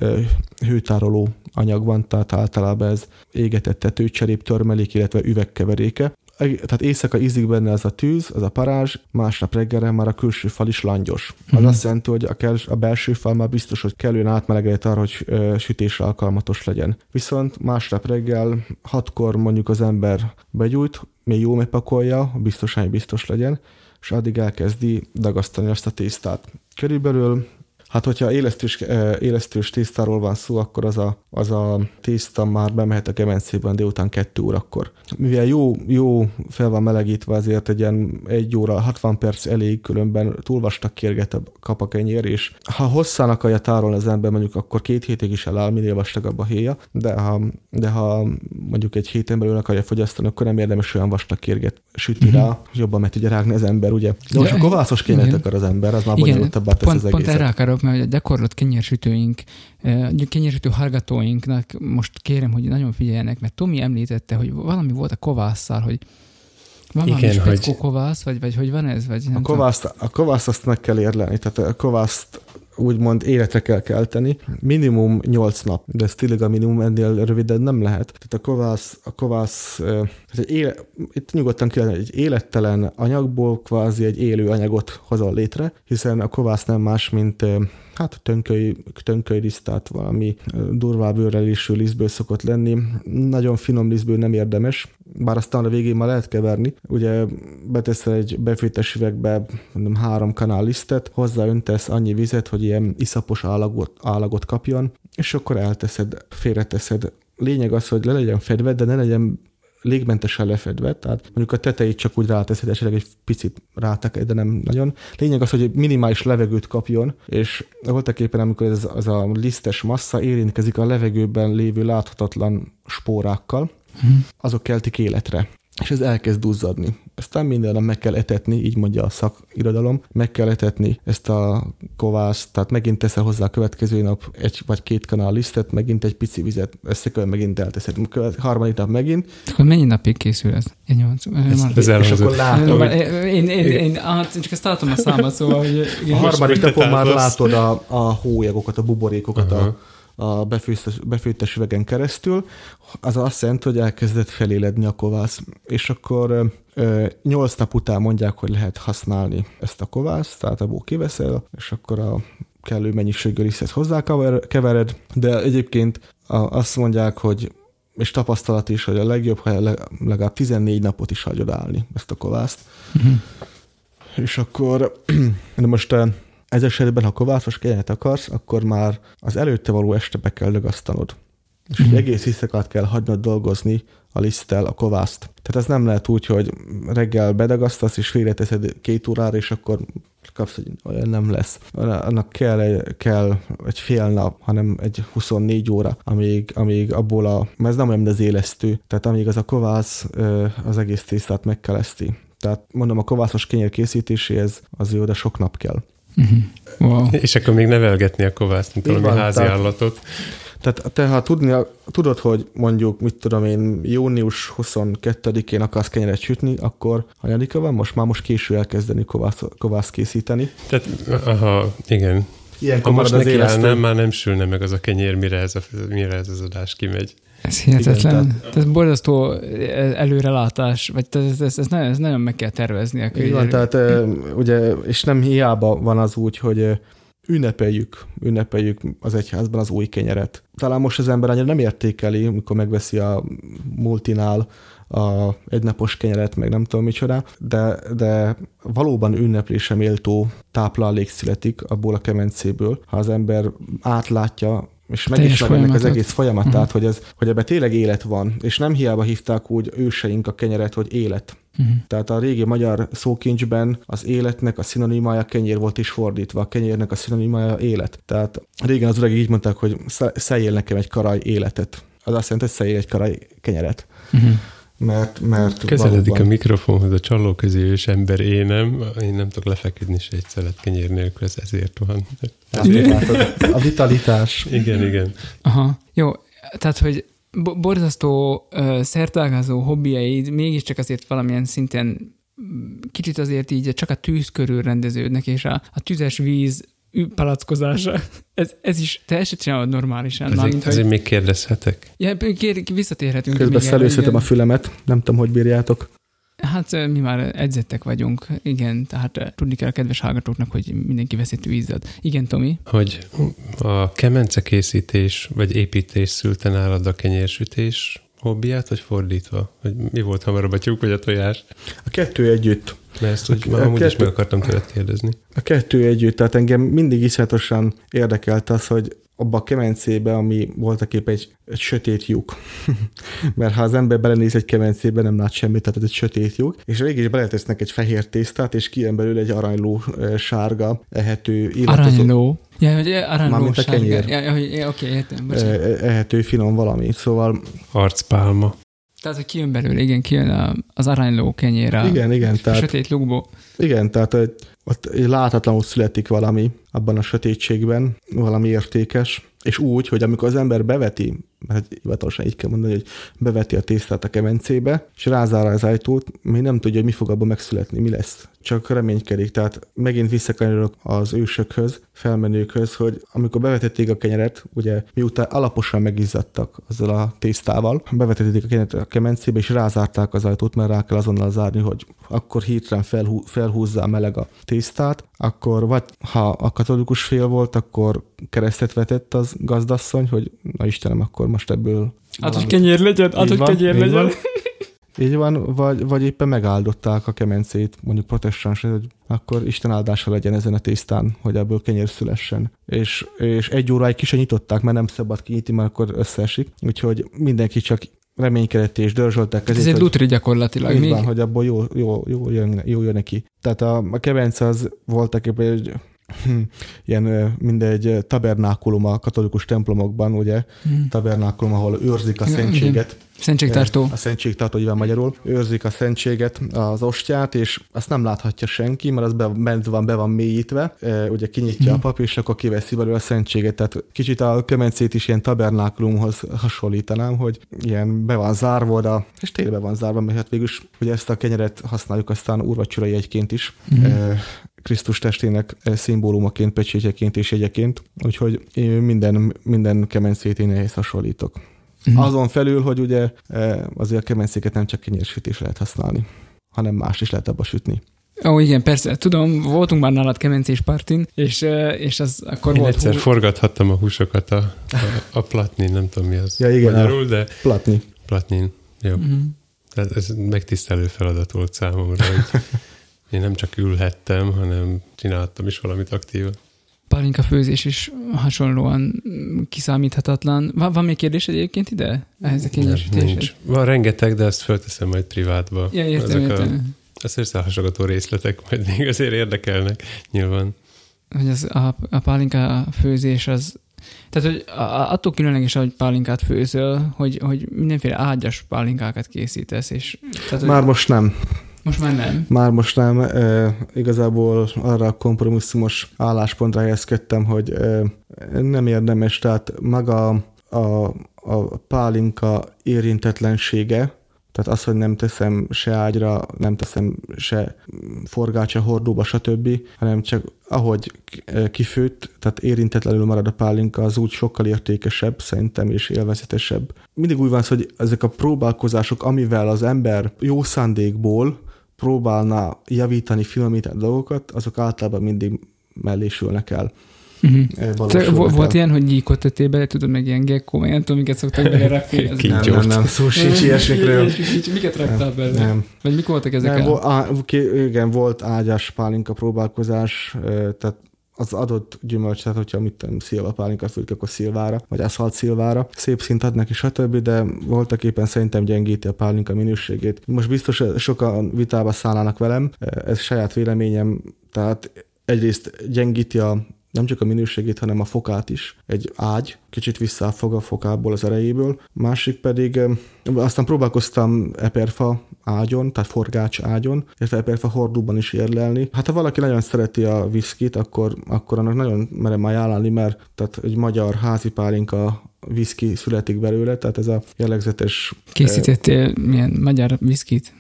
hőtároló anyag van, tehát általában ez égetett tetőcserép, törmelék, illetve üvegkeveréke tehát éjszaka ízik benne az a tűz, az a parázs, másnap reggelre már a külső fal is langyos. Az mm-hmm. azt jelenti, hogy a belső fal már biztos, hogy kellően átmelegedett arra, hogy ö, sütésre alkalmatos legyen. Viszont másnap reggel hatkor mondjuk az ember begyújt, még jó megpakolja, biztosan, hogy biztos legyen, és addig elkezdi dagasztani azt a tésztát. Körülbelül Hát, hogyha élesztős, élesztős tésztáról van szó, akkor az a, az a tészta már bemehet a kemencében délután 2 órakor. Mivel jó, jó fel van melegítve, azért egy ilyen egy óra, 60 perc elég, különben túl vastag kérget kap a kenyér, és ha hosszán akarja tárolni az ember, mondjuk akkor két hétig is eláll, minél vastagabb a héja, de ha, de ha mondjuk egy héten belül akarja fogyasztani, akkor nem érdemes olyan vastag kérget sütni uh-huh. rá, jobban meg tudja rágni az ember, ugye. De most akkor vászos kéne akar az ember, az már bonyolultabbá tesz pont, az egészet. Pont erre akarok, mert a gyakorlott kenyérsütőink, kenyérsütő hallgatóinknak most kérem, hogy nagyon figyeljenek, mert Tomi említette, hogy valami volt a kovásszal, hogy van Igen, valami hogy... kovász, vagy, vagy hogy van ez? Vagy nem a, kovászt, a kovászt azt meg kell érleni, tehát a kovászt úgymond életre kell kelteni. Minimum 8 nap, de ez tényleg a minimum ennél rövidebb nem lehet. Tehát a kovász, a kovász egy éle, itt nyugodtan kell egy élettelen anyagból kvázi egy élő anyagot hozol létre, hiszen a kovász nem más, mint hát tönköly, tönköly liszt, tehát valami durvább őrelésű lisztből szokott lenni. Nagyon finom lisztből nem érdemes, bár aztán a végén már lehet keverni. Ugye beteszel egy befőttes üvegbe mondom, három kanál lisztet, hozzáöntesz annyi vizet, hogy ilyen iszapos állagot, állagot kapjon, és akkor elteszed, félreteszed. Lényeg az, hogy le legyen fedve, de ne legyen légmentesen lefedve, tehát mondjuk a tetejét csak úgy ráteszed, esetleg egy picit rátek, de nem nagyon. Lényeg az, hogy minimális levegőt kapjon, és voltak éppen, amikor ez, az a lisztes massza érintkezik a levegőben lévő láthatatlan spórákkal, hmm. azok keltik életre és ez elkezd duzzadni. Aztán minden nap meg kell etetni, így mondja a szakirodalom, meg kell etetni ezt a kovászt, tehát megint teszel hozzá a következő nap egy vagy két kanál lisztet, megint egy pici vizet, összekövet, megint elteszed. Harmadik nap megint. Akkor mennyi napig készül ez? Egy nyolc. Ez, ez és akkor látom, hogy... Én, én, én, hát csak ezt tartom a számot, szóval, hogy... Igen, a harmadik napon már látod a, a hójagokat, a buborékokat, uh-huh. a a befőttes, befőttes üvegen keresztül, az azt jelenti, hogy elkezdett feléledni a kovász, és akkor nyolc nap után mondják, hogy lehet használni ezt a kovászt, tehát abból kiveszel, és akkor a kellő mennyiségű lisztet hozzákevered, de egyébként azt mondják, hogy és tapasztalat is, hogy a legjobb, ha legalább 14 napot is hagyod állni ezt a kovászt. Uh-huh. És akkor, de most ez esetben, ha kovászos kenyeret akarsz, akkor már az előtte való este be kell lögasztanod. És mm. egész éjszakát kell hagynod dolgozni a liszttel a kovászt. Tehát ez nem lehet úgy, hogy reggel bedagasztasz, és félreteszed két órára, és akkor kapsz, hogy olyan nem lesz. Annak kell, egy, kell egy fél nap, hanem egy 24 óra, amíg, amíg abból a, mert ez nem olyan, mint az élesztő, tehát amíg az a kovász az egész tésztát megkeleszti. Tehát mondom, a kovászos kenyér készítéséhez az jó, de sok nap kell. Uh-huh. Wow. És akkor még nevelgetni a kovászt, mint valami házi tehát, állatot. Tehát te, ha tudni, tudod, hogy mondjuk, mit tudom én, június 22-én akarsz kenyeret sütni, akkor hanyadika van? Most már most késő elkezdeni kovász, kovász készíteni. Tehát, aha, igen. Ilyenkor ha most neki állnám, már nem sülne meg az a kenyér, mire ez, a, mire ez az adás kimegy. Ez hihetetlen. Igen, tehát... Ez borzasztó előrelátás, vagy ez, ez, ez, nagyon, ez nagyon meg kell tervezni. Így van, tehát ugye, és nem hiába van az úgy, hogy ünnepeljük, ünnepeljük az egyházban az új kenyeret. Talán most az ember annyira nem értékeli, amikor megveszi a multinál a egynapos kenyeret, meg nem tudom micsoda, de, de valóban ünneplése méltó táplálék születik abból a kemencéből, ha az ember átlátja és megismer ennek az egész folyamatát, uh-huh. hogy, ez, hogy ebbe tényleg élet van, és nem hiába hívták úgy őseink a kenyeret, hogy élet. Uh-huh. Tehát a régi magyar szókincsben az életnek a szinonimája kenyér volt is fordítva, a kenyérnek a szinonimája élet. Tehát régen az uregik így mondták, hogy szeljél nekem egy karaj életet. Az azt jelenti, hogy szeljél egy karaj kenyeret. Uh-huh mert, mert Közeledik valóban... a mikrofonhoz a csalóközi ős ember, én nem, én nem tudok lefeküdni se egy szelet kenyér nélkül, ez ezért van. Ezért. a vitalitás. Igen, igen. Aha, jó, tehát, hogy borzasztó szertágázó hobbiaid mégiscsak azért valamilyen szinten kicsit azért így csak a tűz körül rendeződnek, és a, a tüzes víz palackozása. Ez, ez is, te ezt csinálod normálisan. Ezért, Mármint, ezért hogy... még kérdezhetek? Ja, kér, visszatérhetünk. Közben szelőzhetem a fülemet, nem tudom, hogy bírjátok. Hát mi már edzettek vagyunk, igen, tehát tudni kell a kedves hallgatóknak, hogy mindenki veszítő vízzel. Igen, Tomi? Hogy a kemence készítés vagy építés szülte nálad a kenyérsütés hobbiát, vagy fordítva? Hogy mi volt hamarabb a tyúk vagy a tojás? A kettő együtt. Mert ezt úgy, a, amúgy kettő, is meg akartam tőled kérdezni. A kettő együtt, tehát engem mindig iszonyatosan érdekelt az, hogy abba a kemencébe, ami voltak épp egy, egy sötét lyuk. Mert ha az ember belenéz egy kemencébe, nem lát semmit, tehát ez egy sötét lyuk, és végig is beletesznek egy fehér tésztát, és kijön belőle egy aranyló sárga, ehető, illatozó. Aranyló? Ja, hogy aranyló Mármint a kenyér. Ja, ja, ja, oké, értem. Ehető, finom valami, szóval... Arcpálma. Tehát, hogy kijön belőle, igen, kijön az aranyló kenyér igen, igen, tehát, sötét lukból. Igen, tehát ott láthatlanul születik valami abban a sötétségben, valami értékes, és úgy, hogy amikor az ember beveti, mert hivatalosan így kell mondani, hogy beveti a tésztát a kemencébe, és rázárja az ajtót, még nem tudja, hogy mi fog abban megszületni, mi lesz. Csak reménykedik. Tehát megint visszakanyarok az ősökhöz, felmenőkhöz, hogy amikor bevetették a kenyeret, ugye miután alaposan megizzadtak azzal a tésztával, bevetették a kenyeret a kemencébe, és rázárták az ajtót, mert rá kell azonnal zárni, hogy akkor hirtelen felhú, felhúzza meleg a tésztát, akkor vagy ha a katolikus fél volt, akkor keresztet vetett az gazdasszony, hogy na Istenem, akkor most ebből... Hát, hogy kenyér legyen, hát, hogy kenyér legyen. Van. Így van, vagy, vagy éppen megáldották a kemencét, mondjuk protestáns, hogy akkor Isten áldása legyen ezen a tésztán, hogy ebből kenyér szülessen. És, és egy óráig ki se nyitották, mert nem szabad kinyitni, mert akkor összeesik. Úgyhogy mindenki csak reménykedett és dörzsöltek. Ez egy lutri gyakorlatilag. Így van, hogy abból jó, jó, jó, jön, jó jön neki. Tehát a, a kemence az voltak egy ilyen mindegy tabernákulum a katolikus templomokban, ugye, hmm. tabernákulum, ahol őrzik a szentséget. Szentségtartó. A szentségtartó, így van magyarul. Őrzik a szentséget, az ostját, és azt nem láthatja senki, mert az be, bent van, be van mélyítve. Ugye kinyitja hmm. a pap, és akkor kiveszi belőle a szentséget. Tehát kicsit a kemencét is ilyen tabernákulumhoz hasonlítanám, hogy ilyen be van zárva oda, és tényleg be van zárva, mert hát végülis, hogy ezt a kenyeret használjuk aztán úrvacsorai egyként is. Hmm. Krisztus testének szimbólumaként, pecsétjeként és jegyeként, úgyhogy minden, minden kemencét én ehhez hasonlítok. Uh-huh. Azon felül, hogy ugye azért a kemencéket nem csak kenyérsütés lehet használni, hanem más is lehet abba sütni. Ó, igen, persze, tudom, voltunk már nálad kemencés partin, és, és az akkor Én volt... egyszer hú... forgathattam a húsokat a, a, a platnin, nem tudom mi az ja, igen, magyarul, de... Platni. Platnin, jó. Uh-huh. Ez, ez megtisztelő feladat volt számomra, hogy én nem csak ülhettem, hanem csináltam is valamit aktívan. pálinka főzés is hasonlóan kiszámíthatatlan. Van, van még kérdés egyébként ide? Ehhez a nincs. Van rengeteg, de ezt fölteszem majd privátba. Ja, értem, Ezek értem. A, az részletek majd még azért érdekelnek, nyilván. Hogy az, a, a pálinka főzés az tehát, hogy attól különleges, hogy pálinkát főzöl, hogy, hogy mindenféle ágyas pálinkákat készítesz, és... Tehát, Már most nem. Most már nem. Már most nem. E, igazából arra a kompromisszumos álláspontra helyezkedtem, hogy e, nem érdemes, tehát maga a, a pálinka érintetlensége, tehát az, hogy nem teszem se ágyra, nem teszem se forgácsa, hordóba, stb., hanem csak ahogy kifőtt, tehát érintetlenül marad a pálinka, az úgy sokkal értékesebb szerintem és élvezetesebb. Mindig úgy van hogy ezek a próbálkozások, amivel az ember jó szándékból próbálna javítani, finomítani dolgokat, azok általában mindig mellésülnek el. Uh-huh. Volt ilyen, hogy gyíkot tettél bele, tudod, meg ilyen gekkó, meg nem tudom, miket szoktak bele rakni. nem, nem, nem, szó sincs ilyesmikről. Miket raktál bele? Nem. Vagy mik voltak ezek? Nem, a... igen, volt ágyas pálinka próbálkozás, tehát az adott gyümölcs, tehát hogyha mit tudom, szilva pálinka fődik, akkor szilvára, vagy aszfalt szilvára, szép szint ad neki, stb., de voltak éppen szerintem gyengíti a pálinka minőségét. Most biztos sokan vitába szállnának velem, ez saját véleményem, tehát egyrészt gyengíti a nem csak a minőségét, hanem a fokát is. Egy ágy kicsit visszafog a fokából, az erejéből. Másik pedig, aztán próbálkoztam eperfa ágyon, tehát forgács ágyon, illetve eperfa hordóban is érlelni. Hát ha valaki nagyon szereti a viszkit, akkor, akkor annak nagyon merem ajánlani, mert tehát egy magyar házi pálinka viszki születik belőle, tehát ez a jellegzetes... Készítettél eh, milyen magyar viszkit?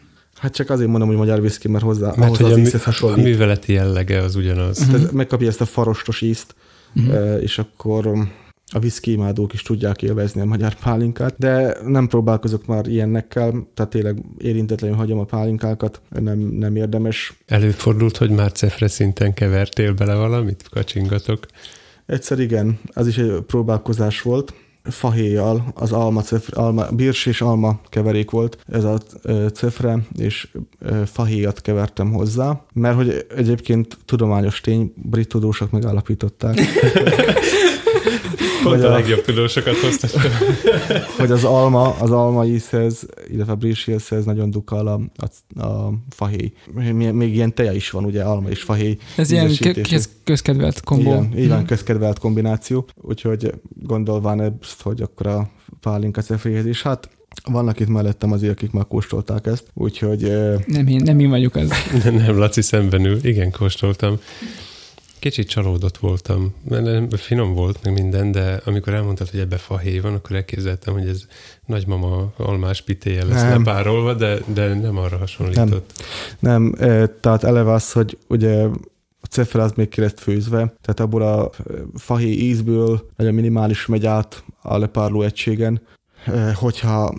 Hát csak azért mondom, hogy magyar viszki, mert hozzá mert hogy az a, mű, a műveleti jellege az ugyanaz. Uh-huh. Tehát megkapja ezt a farostos ízt, uh-huh. és akkor a viszki imádók is tudják élvezni a magyar pálinkát, de nem próbálkozok már ilyennekkel, tehát tényleg érintetlenül hagyom a pálinkákat, nem, nem érdemes. Előfordult, hogy már cefre szinten kevertél bele valamit, kacsingatok? Egyszer igen, az is egy próbálkozás volt fahéjjal, az alma, cefre, alma, birs és alma keverék volt ez a cefre, és fahéjat kevertem hozzá, mert hogy egyébként tudományos tény, brit tudósok megállapították. Pont a, a legjobb tudósokat hoztak. hogy az alma, az alma ízhez, illetve a brisélhez nagyon dukal a, a, a fahéj. Még ilyen teja is van, ugye, alma és fahéj. Ez ilyen köz, közkedvelt kombó. Igen, így van, hmm. közkedvelt kombináció. Úgyhogy gondolván ezt, hogy akkor a pálinka cefréhez is. Hát vannak itt mellettem azért, akik már kóstolták ezt, úgyhogy... Nem én, nem én vagyok az. nem, nem, Laci szemben ül. Igen, kóstoltam. Kicsit csalódott voltam, mert finom volt meg minden, de amikor elmondtad, hogy ebbe fahéj van, akkor elképzeltem, hogy ez nagymama almás pitéje lesz nem. lepárolva, de, de nem arra hasonlított. Nem, nem tehát eleve az, hogy ugye a cefre az még ki lett főzve, tehát abból a fahéj ízből nagyon minimális megy át a lepárló egységen. Hogyha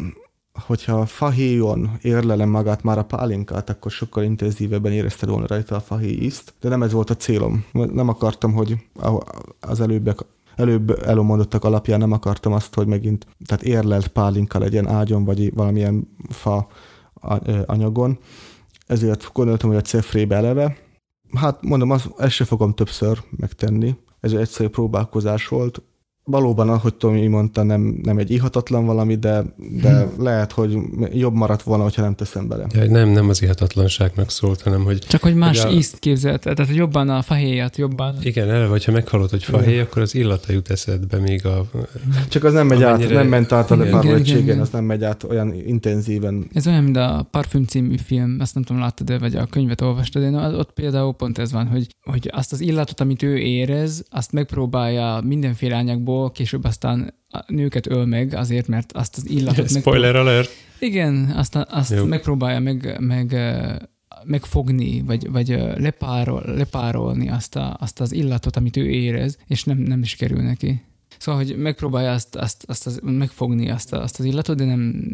hogyha fahéjon érlelem magát már a pálinkát, akkor sokkal intenzívebben érezted volna rajta a fahéj de nem ez volt a célom. Nem akartam, hogy az előbbek előbb elomondottak alapján nem akartam azt, hogy megint, tehát érlelt pálinka legyen ágyon, vagy valamilyen fa anyagon. Ezért gondoltam, hogy a cefrébe eleve. Hát mondom, azt, ezt se fogom többször megtenni. Ez egy egyszerű próbálkozás volt valóban, ahogy Tomi mondta, nem, nem egy ihatatlan valami, de, de hmm. lehet, hogy jobb maradt volna, hogyha nem teszem bele. Ja, nem, nem az ihatatlanságnak szólt, hanem hogy... Csak hogy más hogy a... ízt képzelt, tehát hogy jobban a fahéjat, jobban... Igen, eleve, hogyha meghallod, hogy fahéj, akkor az illata jut eszedbe még a... Csak az nem megy amennyire... át, nem ment át a lepáró az nem megy át olyan intenzíven. Ez olyan, mint a Parfüm című film, azt nem tudom, láttad -e, vagy a könyvet olvastad, de ott például pont ez van, hogy, hogy azt az illatot, amit ő érez, azt megpróbálja mindenféle anyagból igazából később aztán a nőket öl meg azért, mert azt az illatot... Spoiler alert! Igen, aztán azt Jó. megpróbálja meg, meg megfogni, vagy, vagy lepárol, lepárolni azt, a, azt az illatot, amit ő érez, és nem, nem is kerül neki. Szóval, hogy megpróbálja azt, azt, azt az, megfogni azt, azt az illatot, de nem,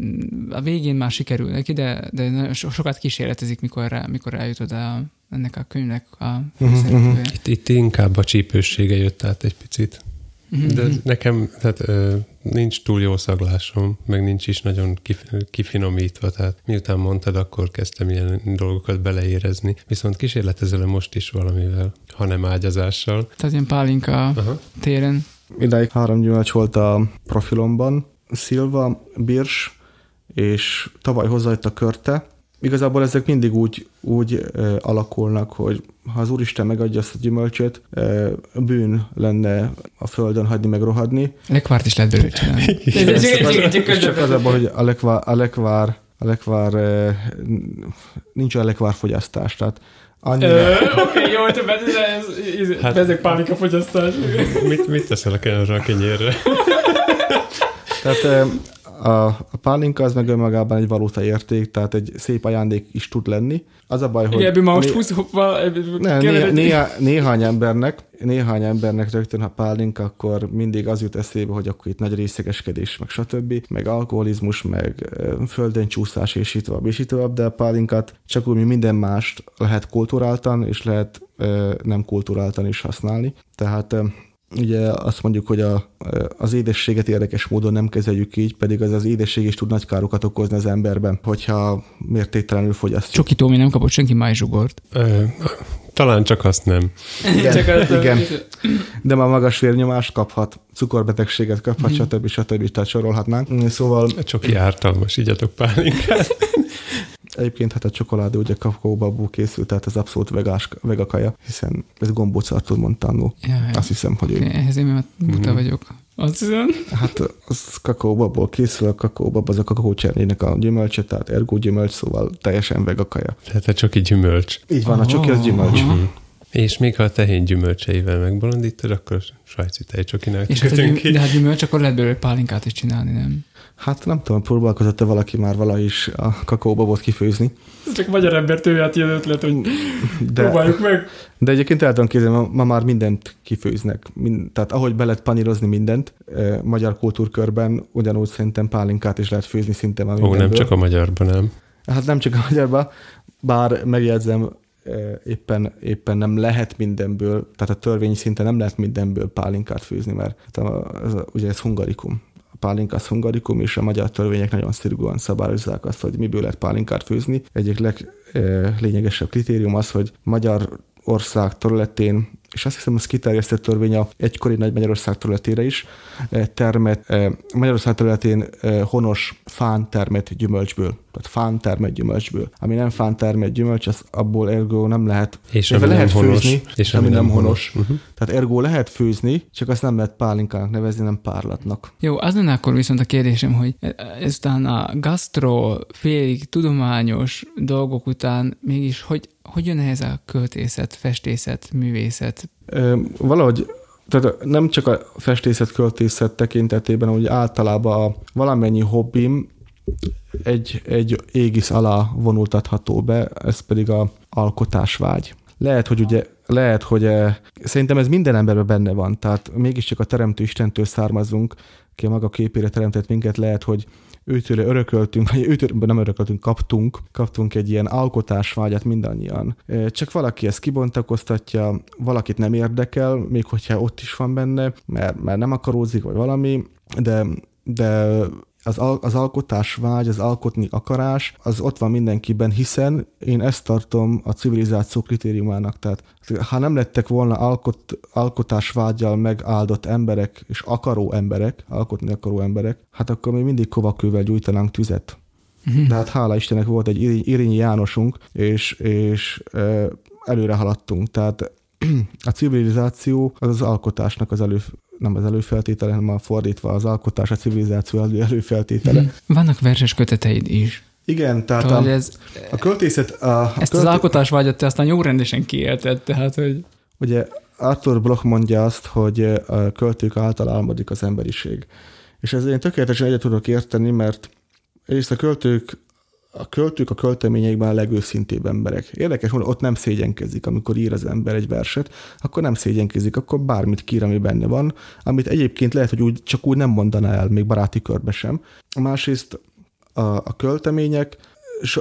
a végén már sikerül neki, de, de sokat kísérletezik, mikor, rá, mikor eljut oda ennek a könyvnek a uh-huh, uh-huh. Itt, itt inkább a csípőssége jött át egy picit. De nekem tehát, ö, nincs túl jó szaglásom, meg nincs is nagyon kif, kifinomítva, tehát miután mondtad, akkor kezdtem ilyen dolgokat beleérezni. Viszont kísérletezelem most is valamivel, hanem ágyazással. Tehát ilyen pálinka Aha. téren. Idáig három gyümölcs volt a profilomban, Szilva, Birs, és tavaly hozzájött a körte. Igazából ezek mindig úgy, úgy ö, alakulnak, hogy ha az Úristen megadja azt a gyümölcsöt, ö, bűn lenne a földön hagyni meg rohadni. Lekvárt is lehet belőle csinálni. És csak az abban, hogy a lekvár, a lekvár, a lekvár ö, nincs a lekvár fogyasztás, tehát annyira, Oké, jó, többet, ez, Hát- ezek pálinka fogyasztás. Mit, mit teszel a kenyérre? Tehát ö, a, a pálinka az meg önmagában egy valuta érték, tehát egy szép ajándék is tud lenni. Az a baj, hogy... Ebből ma most né- 20 hoppal... Ne, néha, néha, néhány embernek, néhány embernek rögtön, ha pálinka, akkor mindig az jut eszébe, hogy akkor itt nagy részegeskedés, meg stb., meg alkoholizmus, meg földön csúszás, és így tovább, és így tovább, de a pálinkát csak úgy, mint minden mást lehet kulturáltan, és lehet nem kulturáltan is használni. Tehát Ugye azt mondjuk, hogy a, az édességet érdekes módon nem kezeljük így, pedig az az édesség is tud nagy károkat okozni az emberben, hogyha mértéktelenül fogyasztjuk. Csokitól még nem kapott senki májzsugort. Talán csak azt nem. Igen, Csak azt- igen. De már magas vérnyomást kaphat, cukorbetegséget kaphat, stb. stb. Tehát sorolhatnánk. Szóval Csoki ártalmas, igyatok pálinkát. egyébként hát a csokoládé ugye kakaóbabból készült, tehát ez abszolút vegás, vegakaja, hiszen ez gombóc Artur mondta annó. Ja. Azt hiszem, hogy Okay, ő. ehhez én már buta Mhm. vagyok. Azt hiszem. Hát az kakaóbabból készül, a kakaóbab az a kakaócsernének a gyümölcse, tehát ergó gyümölcs, szóval teljesen vegakaja. Tehát a csoki gyümölcs. Így van, a csoki az gyümölcs. Aha. És még ha a tehén gyümölcseivel megbolondítod, akkor svájci tejcsokinál És hát a kötünk gyüm, ki. de hát gyümölcs, akkor lehet belőle pálinkát is csinálni, nem? Hát nem tudom, próbálkozott-e valaki már valahogy is a kakaóbabot kifőzni, Csak magyar ember tőle hát ilyen ötlet, hogy de, meg. de egyébként el tudom képzelni, ma, ma már mindent kifőznek. Mind, tehát ahogy be lehet panírozni mindent, eh, magyar kultúrkörben ugyanúgy szerintem pálinkát is lehet főzni szinte már Ó, nem mindenből. csak a magyarban, nem. Hát nem csak a magyarban, bár megjegyzem, éppen, éppen nem lehet mindenből, tehát a törvény szinten nem lehet mindenből pálinkát főzni, mert hát ez, ugye ez hungarikum. A pálinka az hungarikum, és a magyar törvények nagyon szigorúan szabályozzák azt, hogy miből lehet pálinkát főzni. Egyik leglényegesebb kritérium az, hogy magyar ország területén, és azt hiszem, ez kiterjesztett törvény a egykori Nagy Magyarország területére is, eh, termet, eh, Magyarország területén eh, honos fán termett gyümölcsből. Tehát fán termett gyümölcsből. Ami nem fán termett gyümölcs, az abból ergo nem lehet. És ami lehet nem honos. főzni, és ami nem honos. Uh-huh. Tehát ergo lehet főzni, csak azt nem lehet pálinkának nevezni, nem párlatnak. Jó, az lenne akkor viszont a kérdésem, hogy ezután a gasztro, félig tudományos dolgok után mégis hogy, hogy jön ehhez a költészet, festészet, művészet? Ö, valahogy tehát nem csak a festészet költészet tekintetében, hogy általában a valamennyi hobbim egy, egy égisz alá vonultatható be, ez pedig a alkotásvágy. Lehet, hogy ugye lehet, hogy szerintem ez minden emberben benne van, tehát mégiscsak a Teremtő Istentől származunk, aki a maga képére teremtett minket, lehet, hogy őtől örököltünk, vagy őtől nem örököltünk, kaptunk, kaptunk egy ilyen alkotásvágyat mindannyian. Csak valaki ezt kibontakoztatja, valakit nem érdekel, még hogyha ott is van benne, mert, mert nem akarózik, vagy valami, de, de az, al- az alkotás vágy, az alkotni akarás, az ott van mindenkiben, hiszen én ezt tartom a civilizáció kritériumának. Tehát ha nem lettek volna alkot, alkotás vágyal megáldott emberek, és akaró emberek, alkotni akaró emberek, hát akkor mi mindig kovakővel gyújtanánk tüzet. De hát hála Istennek volt egy Irényi Jánosunk, és, és előre haladtunk. Tehát a civilizáció az az alkotásnak az elő, nem az előfeltétele, hanem a fordítva az alkotás a civilizáció elő, előfeltétele. Vannak verses köteteid is. Igen, tehát a, ez, a költészet, a, a ezt az költé- alkotásvágyat te aztán jó rendesen kiélted, tehát hogy Ugye Arthur Bloch mondja azt, hogy a költők által álmodik az emberiség. És ezzel én tökéletesen egyet tudok érteni, mert egyrészt a költők a költők a költeményeikben a legőszintébb emberek. Érdekes, hogy ott nem szégyenkezik, amikor ír az ember egy verset, akkor nem szégyenkezik, akkor bármit kír, ami benne van, amit egyébként lehet, hogy úgy, csak úgy nem mondaná el, még baráti körbe sem. Másrészt a, a költemények so,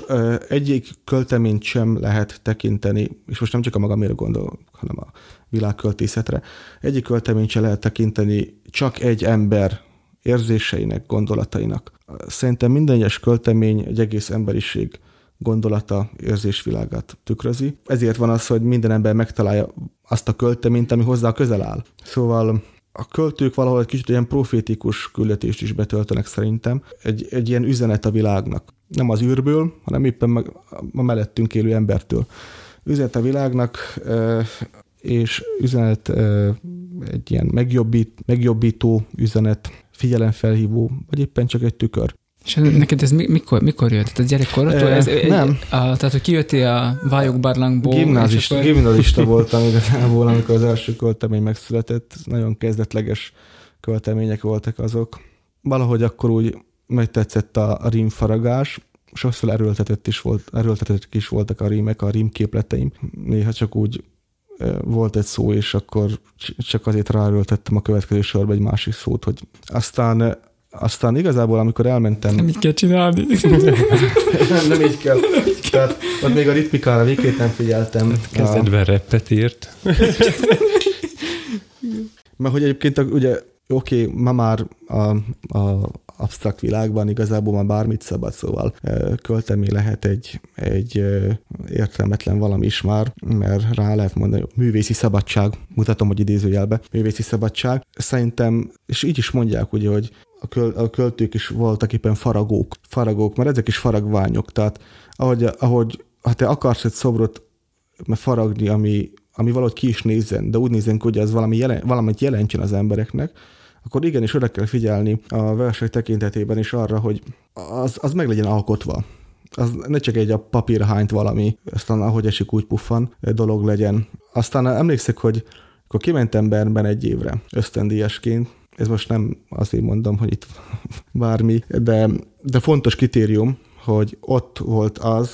egyik költeményt sem lehet tekinteni, és most nem csak a magamért gondolok, hanem a világköltészetre, egyik költeményt sem lehet tekinteni csak egy ember érzéseinek, gondolatainak. Szerintem minden egyes költemény egy egész emberiség gondolata, érzésvilágát tükrözi. Ezért van az, hogy minden ember megtalálja azt a költeményt, ami hozzá közel áll. Szóval a költők valahol egy kicsit ilyen profétikus küldetést is betöltenek szerintem. Egy, egy ilyen üzenet a világnak. Nem az űrből, hanem éppen meg a mellettünk élő embertől. Üzenet a világnak, és üzenet egy ilyen megjobbít, megjobbító üzenet, figyelemfelhívó, vagy éppen csak egy tükör. És neked ez mikor, mikor jött? Tehát gyerekkorodtól? Ez, nem. A, tehát, hogy kijöttél a Vályok barlangból? Gimnázista, akkor... gimnazista voltam igazából, amikor az első költemény megszületett. Nagyon kezdetleges költemények voltak azok. Valahogy akkor úgy megtetszett a, rímfaragás, sokszor erőltetett is, volt, erőltetett is voltak a rímek, a rímképleteim. Néha csak úgy volt egy szó, és akkor csak azért ráerőltettem a következő sorba egy másik szót, hogy aztán aztán igazából, amikor elmentem... Nem így kell csinálni. nem, nem így kell. Tehát ott még a ritmikára végét nem figyeltem. Kezdetben a... reppet írt. Mert hogy egyébként ugye oké, okay, ma már a, a absztrakt világban igazából már bármit szabad, szóval költemény lehet egy, egy értelmetlen valami is már, mert rá lehet mondani, művészi szabadság, mutatom, hogy idézőjelbe, művészi szabadság. Szerintem, és így is mondják, ugye, hogy a, köl, a költők is voltak éppen faragók, faragók, mert ezek is faragványok, tehát ahogy, ahogy ha te akarsz egy szobrot faragni, ami, ami valahogy ki is nézzen, de úgy nézzen hogy ez valami jelen, valamit jelentsen az embereknek, akkor igenis oda kell figyelni a verseny tekintetében is arra, hogy az, az meg legyen alkotva. Az ne csak egy a papírra valami, aztán ahogy esik úgy puffan dolog legyen. Aztán emlékszek, hogy akkor kimentem Bernben egy évre ösztöndíjasként, ez most nem azért mondom, hogy itt bármi, de, de fontos kritérium, hogy ott volt az,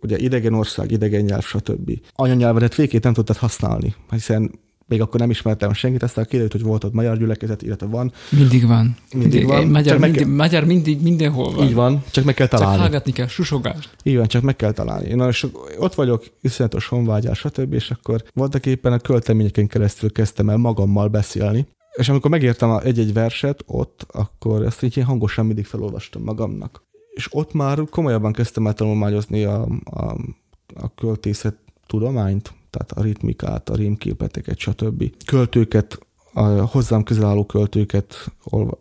ugye idegen ország, idegen nyelv, stb. Anyanyelvedet végét nem tudtad használni, hiszen még akkor nem ismertem senkit, aztán kiderült, hogy volt ott magyar gyülekezet, illetve van. Mindig van. Mindig van. Magyar, mindig, kell... magyar mindig mindenhol van. Így van, csak meg kell találni. Csak hallgatni kell, susogást. Így van, csak meg kell találni. Na, és ott vagyok, iszonyatos honvágyás, stb. És akkor voltak éppen a költeményeken keresztül kezdtem el magammal beszélni. És amikor megértem egy-egy verset ott, akkor ezt így hangosan mindig felolvastam magamnak. És ott már komolyabban kezdtem el tanulmányozni a, a, a költészet tudományt, tehát a ritmikát, a rímképleteket, stb. Költőket, a hozzám közel álló költőket olva,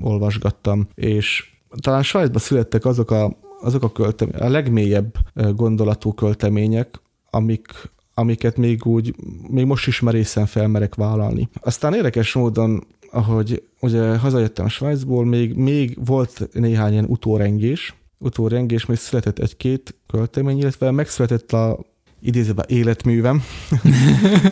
olvasgattam, és talán Svájcban születtek azok a, azok a, költem, a legmélyebb gondolatú költemények, amik, amiket még úgy, még most is merészen felmerek vállalni. Aztán érdekes módon, ahogy ugye hazajöttem Svájcból, még, még volt néhány ilyen utórengés, utórengés, még született egy-két költemény, illetve megszületett a idézőben életművem,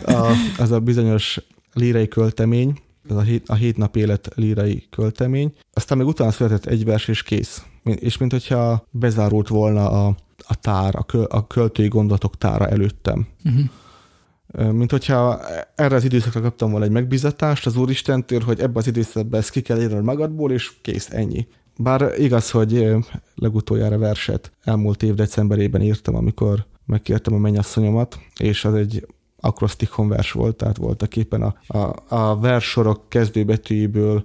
a, az a bizonyos lírai költemény, ez a hét, a hét nap élet lírai költemény. Aztán még utána született egy vers és kész. És mint hogyha bezárult volna a, a tár, a, köl, a költői gondolatok tára előttem. Uh-huh. Mint hogyha erre az időszakra kaptam volna egy megbizatást az Úristentől, hogy ebbe az időszakban ezt ki kell írnod magadból, és kész, ennyi. Bár igaz, hogy legutoljára verset elmúlt év decemberében írtam, amikor megkértem a mennyasszonyomat, és az egy akrosztikon vers volt, tehát voltak éppen a, a, a versorok kezdőbetűjéből,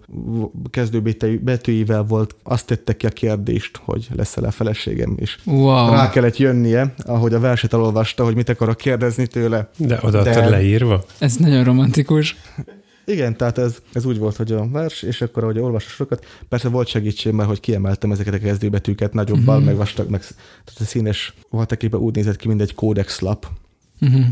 kezdőbetűivel volt, azt tette ki a kérdést, hogy lesz-e feleségem, és wow. rá kellett jönnie, ahogy a verset elolvasta, hogy mit akarok kérdezni tőle. De oda De... leírva? Ez nagyon romantikus. Igen, tehát ez, ez úgy volt, hogy a vers, és akkor, ahogy olvasok sokat, persze volt segítség, mert hogy kiemeltem ezeket a kezdőbetűket nagyobbal, uh-huh. meg vastag, meg tehát a színes voltak úgy nézett ki, mint egy kódex lap. Uh-huh.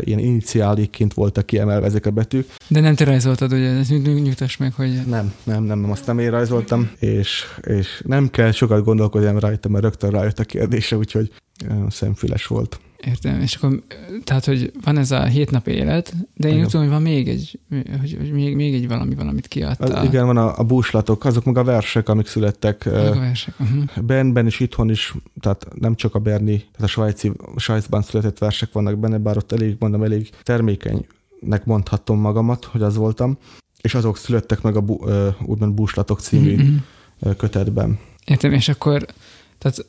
Ilyen iniciálikként voltak kiemelve ezek a betűk. De nem te rajzoltad, ugye? Ezt nyugtass meg, hogy... Nem, nem, nem, nem, azt nem én rajzoltam, és, és nem kell sokat gondolkodni rajta, mert rögtön rájött a kérdése, úgyhogy szemfüles volt. Értem, és akkor, tehát, hogy van ez a hét nap élet, de én úgy tudom, hogy van még egy, hogy, hogy még, még egy valami, valamit kiadta. Az, igen, van a, a búslatok, azok meg a versek, amik születtek. a versek. Uh-huh. Bernben is itthon is, tehát nem csak a Berni, tehát a svájci, Svájcban született versek vannak benne, bár ott elég, mondom, elég termékenynek mondhatom magamat, hogy az voltam, és azok születtek meg a úgymond búslatok című uh-huh. kötetben. Értem, és akkor tehát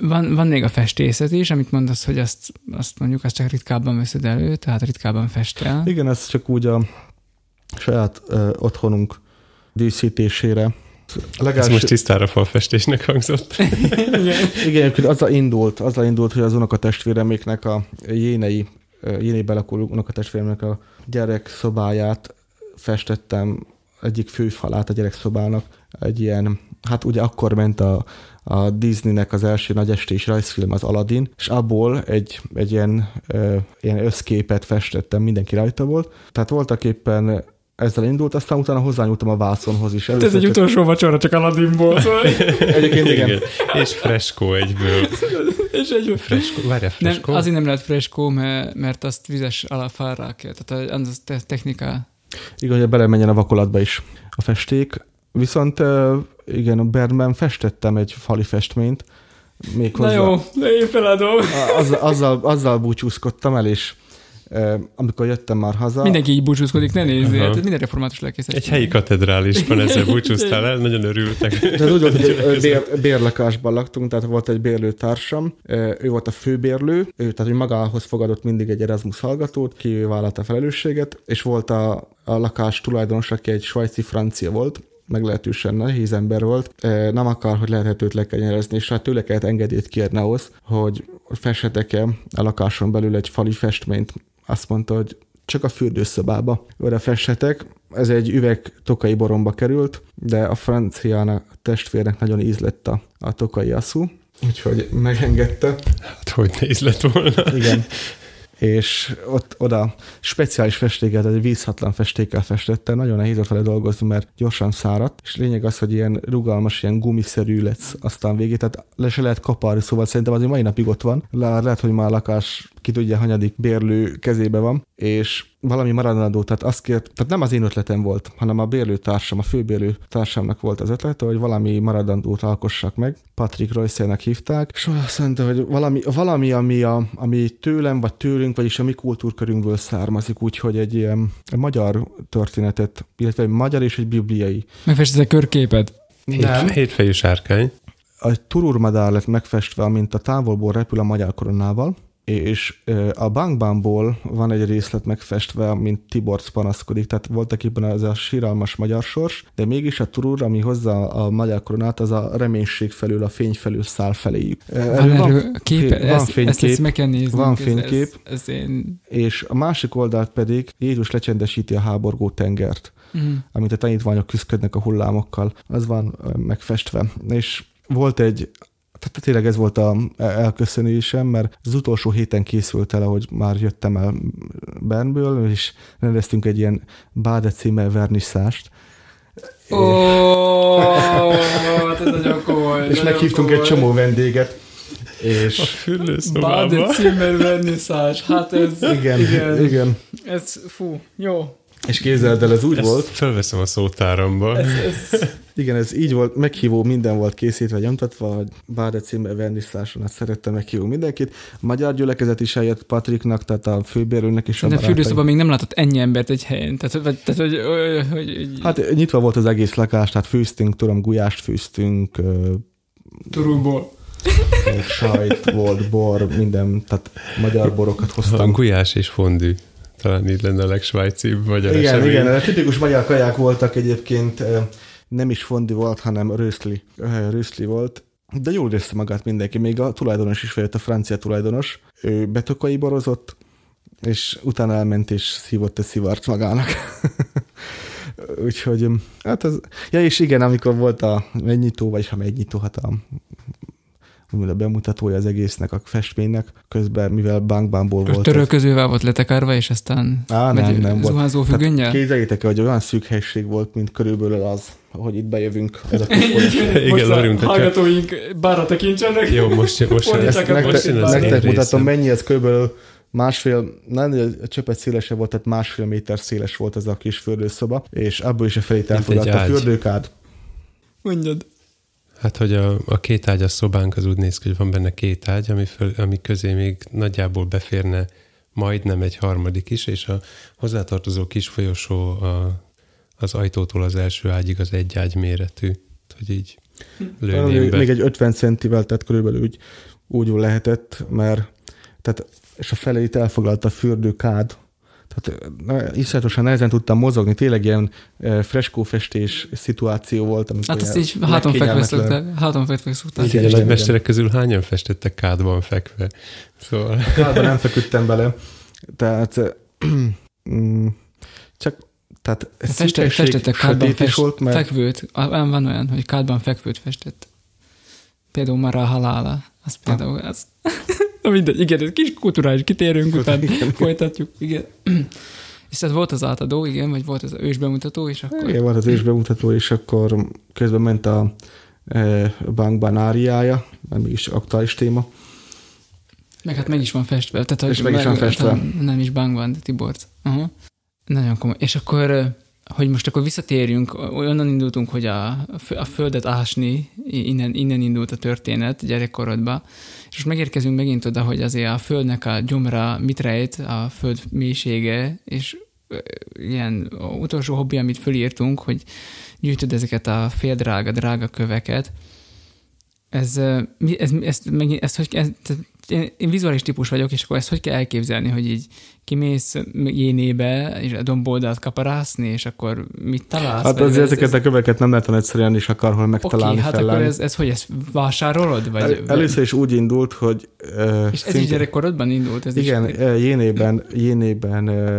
van, van még a festészet is, amit mondasz, hogy azt, azt mondjuk azt csak ritkábban veszed elő, tehát ritkábban festel. Igen, ez csak úgy a saját ö, otthonunk díszítésére. Legalább... Ez most tisztára falfestésnek hangzott. Igen, Igen azzal indult, azzal indult, hogy az unokatestvéreméknek a jénei, jénei lakó unokatestvéremnek a gyerek szobáját festettem egyik főfalát a gyerekszobának, egy ilyen, hát ugye akkor ment a, a Disneynek az első nagy estés rajzfilm, az Aladdin, és abból egy, egy ilyen, ö, ilyen összképet festettem, mindenki rajta volt. Tehát voltak éppen ezzel indult, aztán utána hozzányúltam a vászonhoz is. Először Ez egy csak... utolsó vacsora, csak Aladdinból. Szóval. Egyébként igen. igen. És freskó egyből. És egy freskó. Várja, freskó? Nem, azért nem lehet freskó, mert, mert azt vizes alapfárra kell. Tehát az technika. Igen, hogy belemenjen a vakolatba is a festék. Viszont igen, a Bernben festettem egy fali festményt. Még Na jó, én feladom. Azzal, azzal, azzal búcsúzkodtam el, és amikor jöttem már haza... Mindenki így búcsúzkodik, ne nézzél, uh-huh. minden református lelkészet. Egy helyi katedrálisban ezzel búcsúztál el, nagyon örültek. De úgy volt, hogy bér, bérlakásban laktunk, tehát volt egy bérlőtársam, ő volt a főbérlő, ő tehát hogy magához fogadott mindig egy Erasmus hallgatót, ki vállalta a felelősséget, és volt a, a lakás tulajdonos, aki egy svájci francia volt, meglehetősen nehéz ember volt, nem akar, hogy lehet őt lekenyerezni, és hát tőle kellett engedélyt kérni ahhoz, hogy fessetek-e a lakáson belül egy fali festményt azt mondta, hogy csak a fürdőszobába oda fessetek. Ez egy üveg tokai boromba került, de a franciának, a testvérnek nagyon ízlett a, a tokai aszú, úgyhogy megengedte. Hát hogy ne ízlett volna. Igen. és ott oda speciális festéket, egy vízhatlan festékkel festette, nagyon nehéz ott vele dolgozni, mert gyorsan száradt, és lényeg az, hogy ilyen rugalmas, ilyen gumiszerű lesz aztán végét, tehát le se lehet kaparni, szóval szerintem azért mai napig ott van. Le, lehet, hogy már lakás ki tudja, hanyadik bérlő kezébe van, és valami maradandó, tehát azt kért, tehát nem az én ötletem volt, hanem a bérlőtársam, a főbérlő társamnak volt az ötlete, hogy valami maradandót alkossak meg. Patrick royce hívták, és azt mondta, hogy valami, valami ami, a, ami tőlem, vagy tőlünk, vagyis a mi kultúrkörünkből származik, úgyhogy egy ilyen egy magyar történetet, illetve egy magyar és egy bibliai. Megfestesz egy körképet? Nem. Hétfejű sárkány. A tururmadár lett megfestve, amint a távolból repül a magyar koronával, és a bankbámból van egy részlet megfestve, mint Tibor panaszkodik, tehát voltak éppen az a síralmas magyar sors, de mégis a turur, ami hozza a magyar koronát, az a reménység felül, a fény felül száll feléjük. Van, van, kép, van ezt, fénykép, ezt, néznünk, van fénykép, ez, ez, ez én... és a másik oldalt pedig Jézus lecsendesíti a háborgó tengert, uh-huh. amit a tanítványok küzdködnek a hullámokkal, az van megfestve. És volt egy tehát tényleg ez volt a elköszönésem, mert az utolsó héten készült el, ahogy már jöttem el Bernből, és rendeztünk egy ilyen Báde címmel vernisszást. Ó, oh, ez nagyon komoly. És meghívtunk egy csomó vendéget. És a fürdőszobába. Báde címmel verniszás, hát ez... Igen, igen. igen. Ez, fú, jó. És képzeld el, ez úgy Ezt volt. Felveszem a szótáramba. Ez, ez... Igen, ez így volt, meghívó minden volt készítve, nyomtatva, hogy Báde címbe vernisztáson, hát szerettem meghívó mindenkit. A magyar gyülekezet is eljött Patriknak, tehát a főbérőnek is. De a fürdőszobban még nem látott ennyi embert egy helyen. Tehát, vagy, tehát hogy, hogy, hogy, Hát nyitva volt az egész lakás, tehát főztünk, tudom, gulyást főztünk. Turulból. Sajt volt, bor, minden, tehát magyar borokat hoztam. Gulyás és fondű. Talán így lenne a legsvájcibb magyar Igen, esemény. igen, a tipikus magyar kaják voltak egyébként, nem is fondi volt, hanem röszli, röszli volt. De jól érezte magát mindenki, még a tulajdonos is feljött, a francia tulajdonos. Ő betokai borozott, és utána elment és szívott egy szivart magának. Úgyhogy, hát az, ja és igen, amikor volt a megnyitó, vagy ha megnyitó, hát a úgymond a bemutatója az egésznek, a festménynek, közben, mivel bankbámból volt. Törölközővel volt letekarva, és aztán Á, nem, nem zuhanyzó függönnyel? Képzeljétek hogy olyan szűk helység volt, mint körülbelül az, ahogy itt bejövünk. Ez a Igen, most a hallgatóink bárra tekintsenek. Jó, most, most, ezt nektek, most nektek mutatom, mennyi ez körülbelül másfél, nem, a csöpet szélese volt, tehát másfél méter széles volt ez a kis fürdőszoba, és abból is a felét elfogadta a fürdőkád. Mondjad. Hát, hogy a, a két ágyas szobánk az úgy néz ki, hogy van benne két ágy, ami, föl, ami közé még nagyjából beférne majdnem egy harmadik is, és a hozzátartozó kis folyosó a, az ajtótól az első ágyig az egy ágy méretű. Hogy így lőném be. Még egy 50 centivel, tehát körülbelül úgy, úgy lehetett, mert tehát, és a feleit elfoglalta a fürdőkád, tehát na, iszonyatosan nehezen tudtam mozogni, tényleg ilyen e, freskófestés szituáció volt. amikor Hát ilyen így háton fekve szokták, háton fekve szokták. Igen, igen, a nagy igen. mesterek közül hányan festettek kádban fekve? Szóval Kádban nem feküdtem bele. Tehát mm, csak tehát Feste, festettek kádban fest, volt, mert fekvőt. Van, van olyan, hogy kádban fekvőt festett. Például már a halála. Az például az. Na mindegy, igen, ez kis kulturális kitérünk, után folytatjuk, igen. És ez volt az átadó, igen, vagy volt az ősbemutató, és akkor... Igen, volt az ősbemutató, és akkor közben ment a e, bankban áriája, nem is aktuális téma. Meg hát meg is van festve. Tehát, És meg is van festve. hát Nem is bank van, de Tiborc. Aha. Nagyon komoly. És akkor, ö, hogy most akkor visszatérjünk, onnan indultunk, hogy a, a földet ásni, innen, innen indult a történet gyerekkorodba, és megérkezünk megint oda, hogy azért a földnek a gyomra mit rejt, a föld mélysége, és ilyen utolsó hobbi, amit fölírtunk, hogy gyűjtöd ezeket a féldrága, drága köveket, ez, ez, ezt, meg, ezt, hogy, ez, tehát én, én vizuális típus vagyok, és akkor ezt hogy kell elképzelni, hogy így kimész jénébe, és a domboldalt kaparászni, és akkor mit találsz? Hát azért ez- ezeket a köveket nem lehet egyszerűen is akarhol Oké, megtalálni, hát akkor ez, ez hogy, ezt vásárolod? Vagy, El, először is úgy indult, hogy uh, és ez is gyerekkorodban indult? Ez igen, Is, jénében, jénében uh,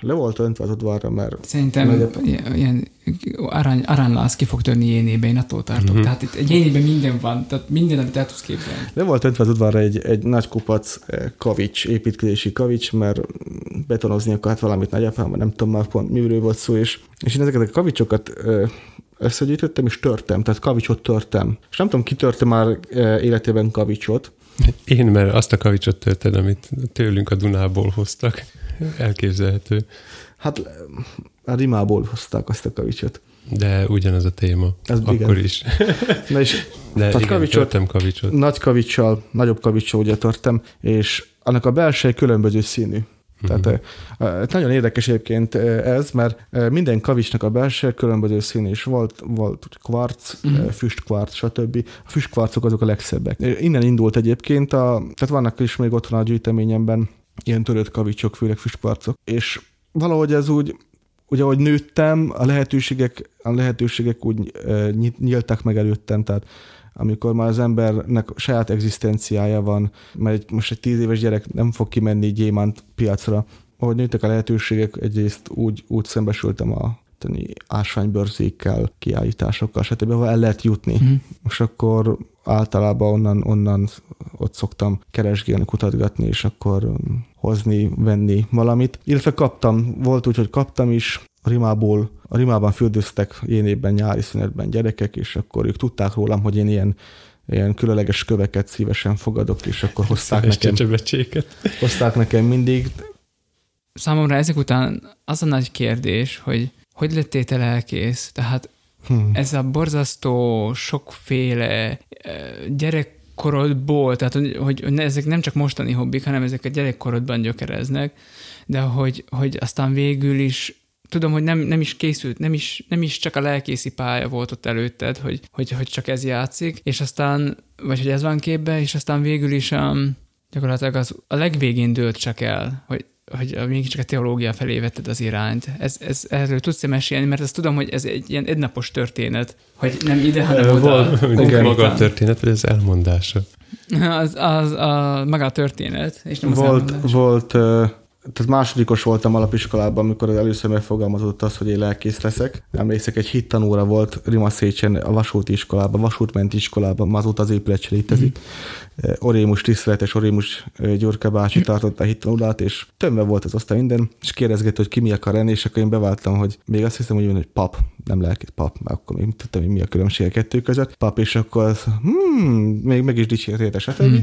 le volt öntve az udvarra, mert Szerintem Nagyobb. ilyen, arány, aránylász ki fog törni jénébe, én attól tartok. Mhm. Mm-hmm. Tehát itt egy jénében minden van, tehát minden, amit el tudsz képzelni. le volt öntve az udvarra egy, egy nagy kupac eh, kavics, építkezési kavics, mert betonozni akart valamit nagyapám, nem tudom már pont miről volt szó, és, és én ezeket a kavicsokat eh, összegyűjtöttem, és törtem, tehát kavicsot törtem. És nem tudom, ki törte már eh, életében kavicsot, én, mert azt a kavicsot törted, amit tőlünk a Dunából hoztak. Elképzelhető. Hát a rimából hozták azt a kavicsot. De ugyanaz a téma. Ez Akkor igen. is. Na és De Tehát igen, kavicsot- törtem kavicsot. nagy kavicsal, nagyobb kavicsal ugye törtem, és annak a belső különböző színű. Tehát uh, uh, nagyon érdekes egyébként ez, mert minden kavicsnak a belső különböző színű, és volt, volt kvarc, Mhm. uh, füstkvarc, stb. A füstkvarcok azok a legszebbek. Innen indult egyébként, a, tehát vannak is még otthon a gyűjteményemben ilyen törött kavicsok, főleg füstkvarcok, és valahogy ez úgy, ugye ahogy nőttem, a lehetőségek, a lehetőségek úgy nyíltak meg előttem, tehát amikor már az embernek saját egzisztenciája van, mert egy, most egy tíz éves gyerek nem fog kimenni gyémánt piacra. Ahogy nőttek a lehetőségek, egyrészt úgy, úgy szembesültem a ásványbörzékkel, kiállításokkal, stb., ahol el lehet jutni. Mhm. És akkor általában onnan, onnan ott szoktam keresgélni, kutatgatni, és akkor um, hozni, venni valamit. Illetve kaptam, volt úgy, hogy kaptam is, Rimából, a Rimában fürdőztek jénében nyári szünetben gyerekek, és akkor ők tudták rólam, hogy én ilyen, ilyen különleges köveket szívesen fogadok, és akkor hozták Szíves nekem, hozták nekem mindig. Számomra ezek után az a nagy kérdés, hogy hogy lettél te lelkész? Tehát Hm. ez a borzasztó, sokféle eh, gyerekkorodból, tehát hogy, hogy ne- ezek nem csak mostani hobbik, hanem ezek a gyerekkorodban gyökereznek, de hogy, hogy aztán végül is tudom, hogy nem, nem is készült, nem is, nem is csak a lelkészi pálya volt ott előtted, hogy, hogy, hogy csak ez játszik, és aztán, vagy hogy ez van képbe, és aztán végül is um, gyakorlatilag az a legvégén dőlt csak el, hogy hogy mégiscsak a teológia felé vetted az irányt. Ez, ez, erről tudsz -e mesélni, mert azt tudom, hogy ez egy ilyen egynapos történet, hogy nem ide, hanem oda. volt, konkrétan. Maga a történet, vagy az elmondása? Az, az a, maga a történet, és nem az Volt, elmondás. volt, ö, tehát másodikos voltam alapiskolában, amikor az először megfogalmazott az, hogy én lelkész leszek. Emlékszek, egy hittanóra volt Rimaszécsen a vasúti iskolában, vasútmenti iskolában, ma azóta az épület se létezik. Mm. Orémus tiszteletes, Orémus Gyurka bácsi tartotta a hittanórát, és tömve volt az osztály minden, és kérdezgette, hogy ki mi akar lenni, és akkor én beváltam, hogy még azt hiszem, hogy jön, hogy pap, nem lelkész, pap, mert akkor még tudtam, hogy mi a különbség a kettő között. Pap, és akkor az, hmm, még meg is dicsérte, stb. Mhm.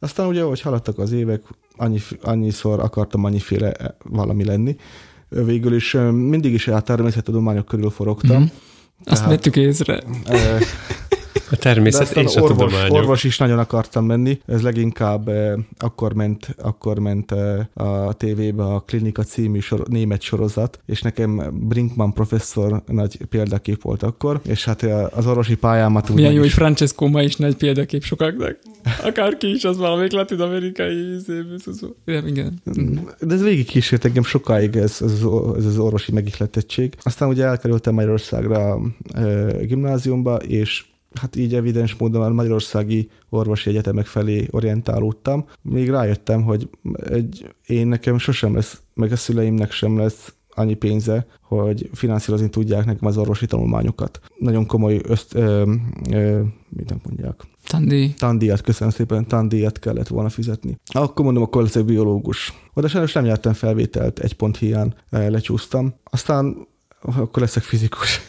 Aztán ugye, ahogy haladtak az évek, annyi, annyiszor akartam annyiféle valami lenni. Végül is mindig is a természettudományok körül forogtam. Mhm. Azt vettük észre. A természet és a orvos, tudományok. orvos is nagyon akartam menni. Ez leginkább eh, akkor ment, akkor ment eh, a tévébe a Klinika című sor, német sorozat, és nekem Brinkman professzor nagy példakép volt akkor, és hát eh, az orvosi pályámat úgy Milyen jó, hogy is- Francesco ma is nagy példakép sokaknak. Akárki is, az valamelyik latin-amerikai szép, Igen, igen. De ez végig kísért engem sokáig ez, ez, az- ez az orvosi megihletettség. Aztán ugye elkerültem Magyarországra e, gimnáziumba, és hát így evidens módon a magyarországi orvosi egyetemek felé orientálódtam. Még rájöttem, hogy egy, én nekem sosem lesz, meg a szüleimnek sem lesz annyi pénze, hogy finanszírozni tudják nekem az orvosi tanulmányokat. Nagyon komoly öszt, ö, ö, mit nem mondják, Tandi, tandíjat, köszönöm szépen, tandíjat kellett volna fizetni. Akkor mondom, akkor leszek biológus. Oda sajnos nem nyertem felvételt, egy pont hiány lecsúsztam. Aztán akkor leszek fizikus.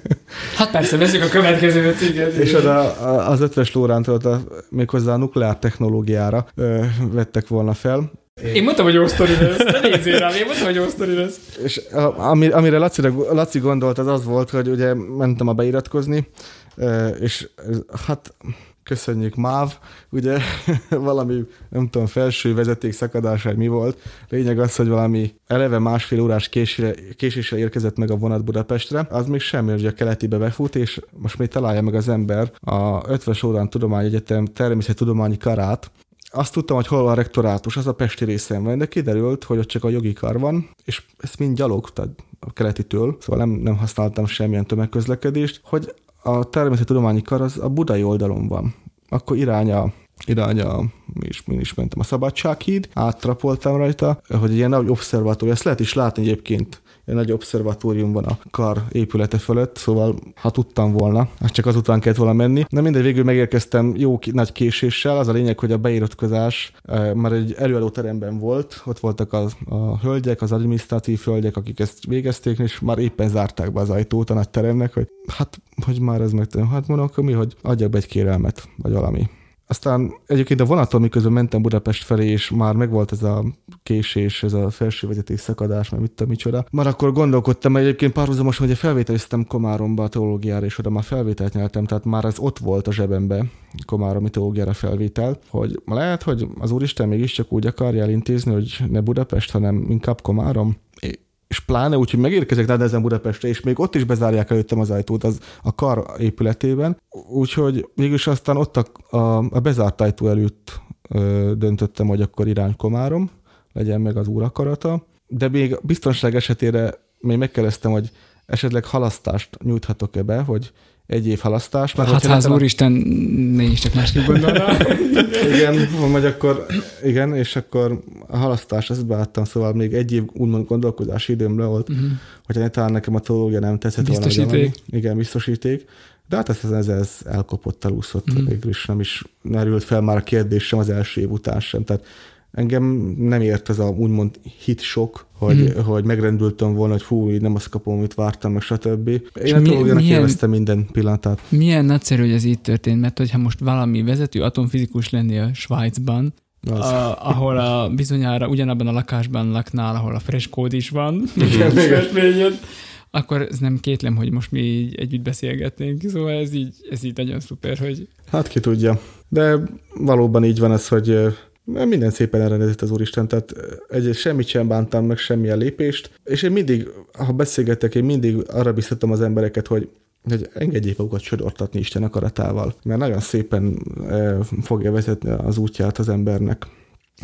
hát persze, veszük a következőt, igen. És oda az ötves Lórántól méghozzá a nukleár technológiára ö, vettek volna fel. Én mondtam, hogy jó sztori lesz. Ne nézzél rám, én mondtam, hogy jó sztori lesz. És ami, amire Laci, Laci gondolt, az az volt, hogy ugye mentem a beiratkozni, és hát köszönjük MÁV, ugye valami, nem tudom, felső vezeték szakadás, vagy mi volt. Lényeg az, hogy valami eleve másfél órás késére, késésre érkezett meg a vonat Budapestre, az még semmi, hogy a keletibe befut, és most még találja meg az ember a 50 órán Tudományegyetem természettudományi karát, azt tudtam, hogy hol van a rektorátus, az a Pesti részen van, de kiderült, hogy ott csak a jogi kar van, és ezt mind gyalog, tehát a keletitől, szóval nem, nem használtam semmilyen tömegközlekedést, hogy a természettudományi kar az a budai oldalon van. Akkor iránya irány a, mi is, mentem, a Szabadsághíd, áttrapoltam rajta, hogy ilyen nagy obszervatórium, ezt lehet is látni egyébként, egy nagy obszervatórium van a kar épülete fölött, szóval ha tudtam volna, hát csak azután kellett volna menni. Na mindegy, végül megérkeztem jó nagy késéssel, az a lényeg, hogy a beiratkozás eh, már egy előadóteremben volt, ott voltak az, a hölgyek, az adminisztratív hölgyek, akik ezt végezték, és már éppen zárták be az ajtót a nagy teremnek, hogy hát, hogy már ez meg, hát mondom, akkor mi, hogy adjak be egy kérelmet, vagy valami. Aztán egyébként a vonaton, miközben mentem Budapest felé, és már megvolt ez a késés, ez a felsővezeték szakadás, mert mit tudom, micsoda. Már akkor gondolkodtam, egyébként párhuzamosan, hogy felvételiztem Komáromba a teológiára, és oda már felvételt nyertem, tehát már ez ott volt a zsebembe, Komáromi teológiára felvétel, hogy lehet, hogy az Úristen mégiscsak úgy akarja elintézni, hogy ne Budapest, hanem inkább Komárom. És pláne úgy, hogy megérkezek Rádezen Budapestre, és még ott is bezárják előttem az ajtót az, a kar épületében, úgyhogy végülis aztán ott a, a, a bezárt ajtó előtt ö, döntöttem, hogy akkor irány Komárom, legyen meg az úr akarata, de még biztonság esetére még megkérdeztem, hogy esetleg halasztást nyújthatok-e be, hogy egy év halasztás. Hát az nekem a- úristen, ne is csak másképp gondolná. igen, vagy akkor, igen, és akkor a halasztás, ezt beadtam, szóval még egy év úgymond gondolkodási időmre volt, uh-huh. hogyha talán nekem a teológia nem tetszett volna. Biztosíték. valami. Igen, biztosíték. De hát ez, ez, ez elkopott, elúszott, uh-huh. végül is nem is merült fel már a kérdés sem az első év után sem. Tehát engem nem ért ez a úgymond hit sok, hogy, Mhm. hmm. hogy megrendültem volna, hogy fú, így nem azt kapom, amit vártam, meg stb. Én És a milyen- élveztem minden pillanatát. Milyen nagyszerű, hogy ez így történt, mert hogyha most valami vezető atomfizikus lennél Svájcban, Az. a, ahol a, bizonyára ugyanabban a lakásban laknál, ahol a fresh code is van, Igen, és igen. akkor ez nem kétlem, hogy most mi így együtt beszélgetnénk, szóval ez így, ez így nagyon szuper, hogy Hát ki tudja. De valóban így van ez, hogy minden szépen elrendezett az Úristen, tehát egy, semmit sem bántam meg, semmilyen lépést, és én mindig, ha beszélgetek, én mindig arra biztatom az embereket, hogy hogy engedjék magukat sodortatni Isten akaratával, mert nagyon szépen fogja vezetni az útját az embernek.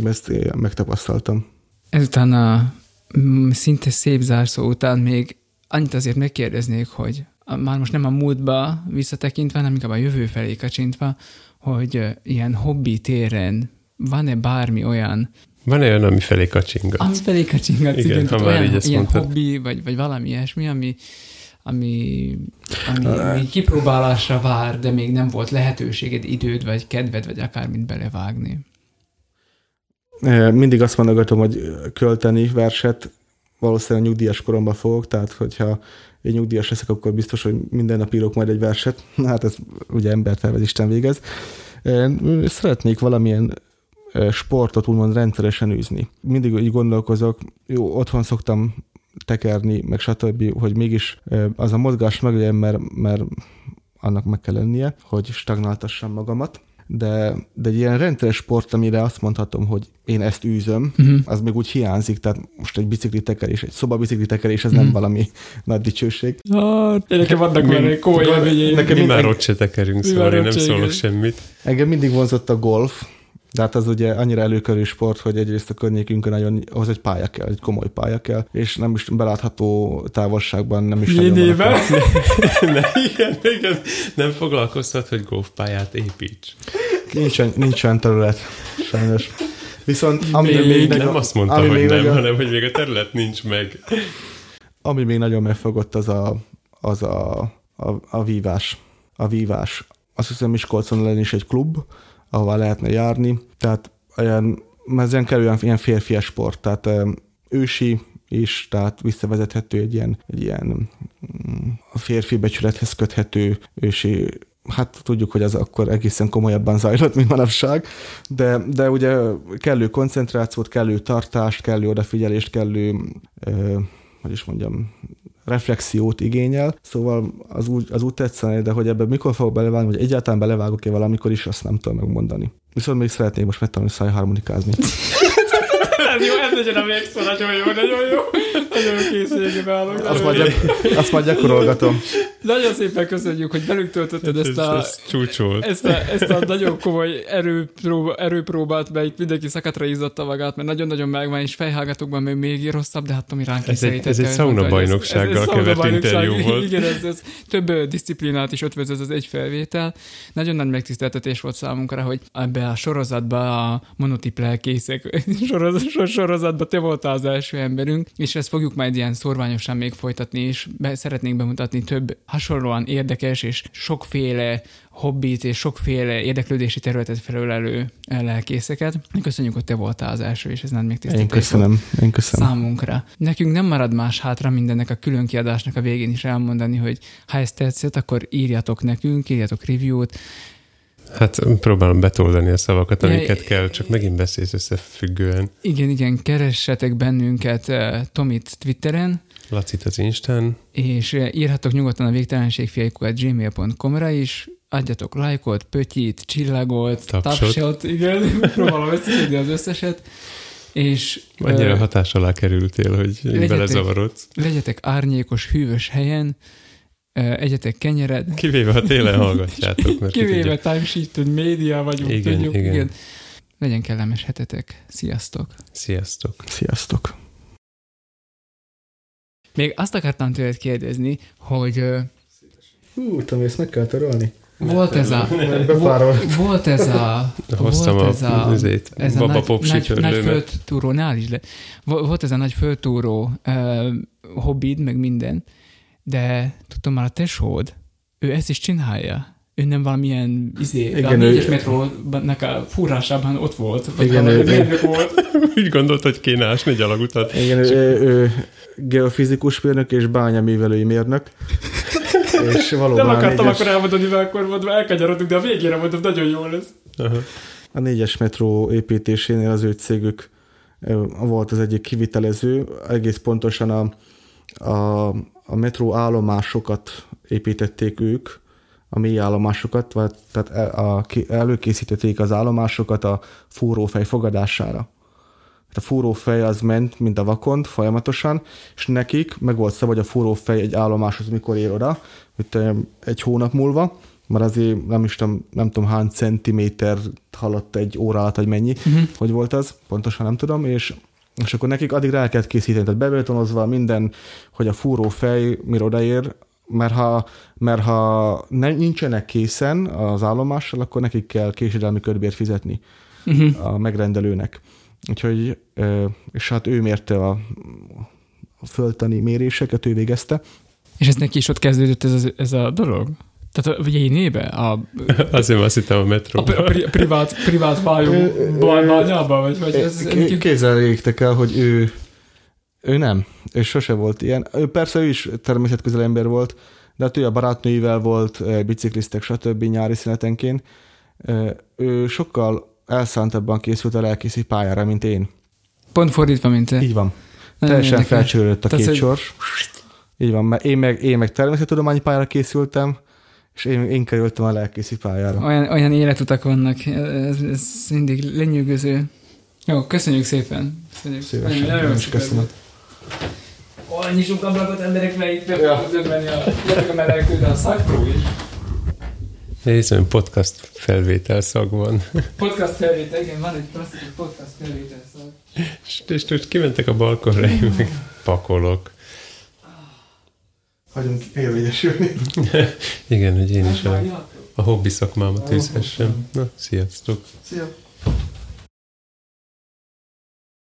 Ezt megtapasztaltam. ezután a mm, szinte szép zárszó után még annyit azért megkérdeznék, hogy már most nem a múltba visszatekintve, hanem inkább a jövő felé kacsintva, hogy ilyen hobbi téren van-e bármi olyan, Van olyan, ami felé kacsingat? ami felé kacsingatsz, Igen, igen, ha már olyan így ezt ilyen mondtad. hobbi, vagy, vagy valami ilyesmi, ami, ami, ami, ami kipróbálásra vár, de még nem volt lehetőséged, időd, vagy kedved, vagy akármit belevágni. Mindig azt mondogatom, hogy költeni verset valószínűleg nyugdíjas koromban fogok, tehát hogyha én nyugdíjas leszek, akkor biztos, hogy minden nap írok majd egy verset. Hát ez ugye embertervez Isten végez. Szeretnék valamilyen sportot úgymond rendszeresen űzni. Mindig így gondolkozok, jó, otthon szoktam tekerni, meg stb., hogy mégis az a mozgás meglegyen, mert, mert annak meg kell lennie, hogy stagnáltassam magamat de, de egy ilyen rendszeres sport, amire azt mondhatom, hogy én ezt űzöm, uh-huh. az még úgy hiányzik, tehát most egy biciklitekerés, egy szobabiciklitekerés, ez uh-huh. nem mhm. valami nagy dicsőség. Hát, nekem vannak már komoly élményeim. Nekem mi már ott se tekerünk, szóval én nem szólok semmit. Engem mindig vonzott a golf, de hát az ugye annyira előkörű sport, hogy egyrészt a környékünkön nagyon, ahhoz egy pálya kell, egy komoly pálya kell, és nem is belátható távolságban nem is nagyon van. ne, igen, igen, nem foglalkoztat, hogy golfpályát építs. Nincsen, nincsen terület, sajnos. Viszont ami még, még nem nagyon, azt mondta, hogy nem, nagyon, hanem hogy még a terület nincs meg. Ami még nagyon megfogott, az a, az a, a, a vívás. A vívás. Azt hiszem Miskolcon lenni is egy klub, ahová lehetne járni. Tehát olyan, ez ilyen kerül ilyen férfias sport, tehát ősi is, tehát visszavezethető egy ilyen, egy ilyen mm, a férfi becsülethez köthető ősi. Hát tudjuk, hogy az akkor egészen komolyabban zajlott, mint manapság, de, de ugye kellő koncentrációt, kellő tartást, kellő odafigyelést, kellő, ö, hogy is mondjam, reflexiót igényel, szóval az úgy, az úgy tetszene, de hogy ebben mikor fogok belevágni, vagy egyáltalán belevágok-e valamikor is, azt nem tudom megmondani. Viszont még szeretnék most megtanulni szájharmonikázni. ez jó, ez legyen a végszó, nagyon jó, nagyon jó. Nagyon jó készségbe állok. Azt majd, azt majd gyakorolgatom. Nagyon szépen köszönjük, hogy velünk töltötted ezt a, ez, ez ezt, a, ezt a nagyon komoly erőpróba, erőpróbát, mert itt mindenki szakatra izzatta magát, mert nagyon-nagyon megvan, és fejhágatókban még, még rosszabb, de hát Tomi ránk ez egy, ez egy sauna bajnoksággal kevert interjú volt. Igen, ez, ez több disziplinát is ötvöz ez az egy felvétel. Nagyon nagy megtiszteltetés volt számunkra, hogy ebbe a sorozatba a monotip lelkészek sorozatban te voltál az első emberünk, és ezt fogjuk majd ilyen szorványosan még folytatni, és be, szeretnénk bemutatni több hasonlóan érdekes és sokféle hobbit és sokféle érdeklődési területet felölelő lelkészeket. Köszönjük, hogy te voltál az első, és ez nem még Én köszönöm. Én köszönöm. Számunkra. Nekünk nem marad más hátra mindennek a külön kiadásnak a végén is elmondani, hogy ha ez tetszett, akkor írjatok nekünk, írjatok review-t, Hát próbálom betoldani a szavakat, amiket ja, kell, csak megint beszélsz összefüggően. Igen, igen, keressetek bennünket uh, Tomit Twitteren. Lacit az Instán. És uh, írhatok nyugodtan a végtelenségfiaikukat gmail.com-ra is, adjatok lájkot, pötyit, csillagot, tapsot, tapsot igen, próbálom összeszedni az összeset. És, Annyira uh, hatás alá kerültél, hogy legyetek, belezavarodsz. Legyetek árnyékos, hűvös helyen, egyetek kenyered. Kivéve, ha télen hallgatjátok. Mert Kivéve timesheet média vagyunk, igen, tudjuk. Igen. igen. Legyen kellemes hetetek. Sziasztok. Sziasztok. Sziasztok. Még azt akartam tőled kérdezni, hogy... Hú, tudom, ezt meg kell törölni. Volt ez a... Volt ez a... Hoztam volt ez a... Ezét, ez a nagy, nagy, nagy földtúrónál is le. Volt ez a nagy földtúró uh, hobbid, meg minden de tudom már a tesód, ő ezt is csinálja. Ő nem valamilyen izé, igen, a négyes metrónak a fúrásában ott volt. Vagy igen, ő, ő, volt. Úgy gondolt, hogy kéne ásni egy alagutat. Igen, ő, ő, ő geofizikus mérnök és bányaművelői mérnök. és valóban nem akartam négyes... akkor elmondani, mert akkor mondom, elkanyarodunk, de a végére mondom, nagyon jó lesz. Aha. A négyes metró építésénél az ő cégük volt az egyik kivitelező, egész pontosan a, a, a metró állomásokat építették ők, a mély állomásokat, vagy, tehát a, a, előkészítették az állomásokat a fúrófej fogadására. A fúrófej az ment, mint a vakond, folyamatosan, és nekik meg volt szabad, hogy a fúrófej egy állomáshoz mikor ér oda, hogy egy hónap múlva, mert azért nem is tudom, nem tudom hány centiméter haladt egy óra alatt, vagy mennyi, uh-huh. hogy volt az, pontosan nem tudom, és és akkor nekik addig rá kellett készíteni, tehát bebetonozva minden, hogy a fúró fej mire odaér, mert ha, mert ha ne, nincsenek készen az állomással, akkor nekik kell késedelmi körbért fizetni uh-huh. a megrendelőnek. Úgyhogy, és hát ő mérte a, a föltani méréseket, ő végezte. És ez neki is ott kezdődött ez, ez a dolog? Tehát a Jénébe? A, Azért azt hittem a metró. A, a pri, privát, privát bányába? Vagy, vagy ez, Kézzel égtek el, hogy ő, ő nem. Ő sose volt ilyen. Ő persze ő is természetközel ember volt, de hát ő a barátnőivel volt, biciklisztek, stb. nyári szünetenként. Ő sokkal elszántabban készült a lelkészi pályára, mint én. Pont fordítva, mint te. Így van. Teljesen felcsörődött a két sors. Így van, mert én meg, én meg természettudományi pályára készültem, és én, én kerültem a lelkészi pályára. Olyan, olyan életutak vannak, ez, ez mindig lenyűgöző. Jó, köszönjük szépen. Köszönjük. Szívesen, Nagyon- is köszönöm. Ó, nyissunk ablakot, emberek, mert itt be Ja. fogok döbbenni a, a melegtől, de a szakró is. Nézem, podcast felvétel szag van. Podcast felvétel, igen, van egy klasszikus podcast felvétel szak. És, és most kimentek a balkonra, én meg pakolok. Hagyunk érvényesülni. Igen, hogy én is a, a hobbi szakmámat űzhessem. Na, sziasztok! Szia!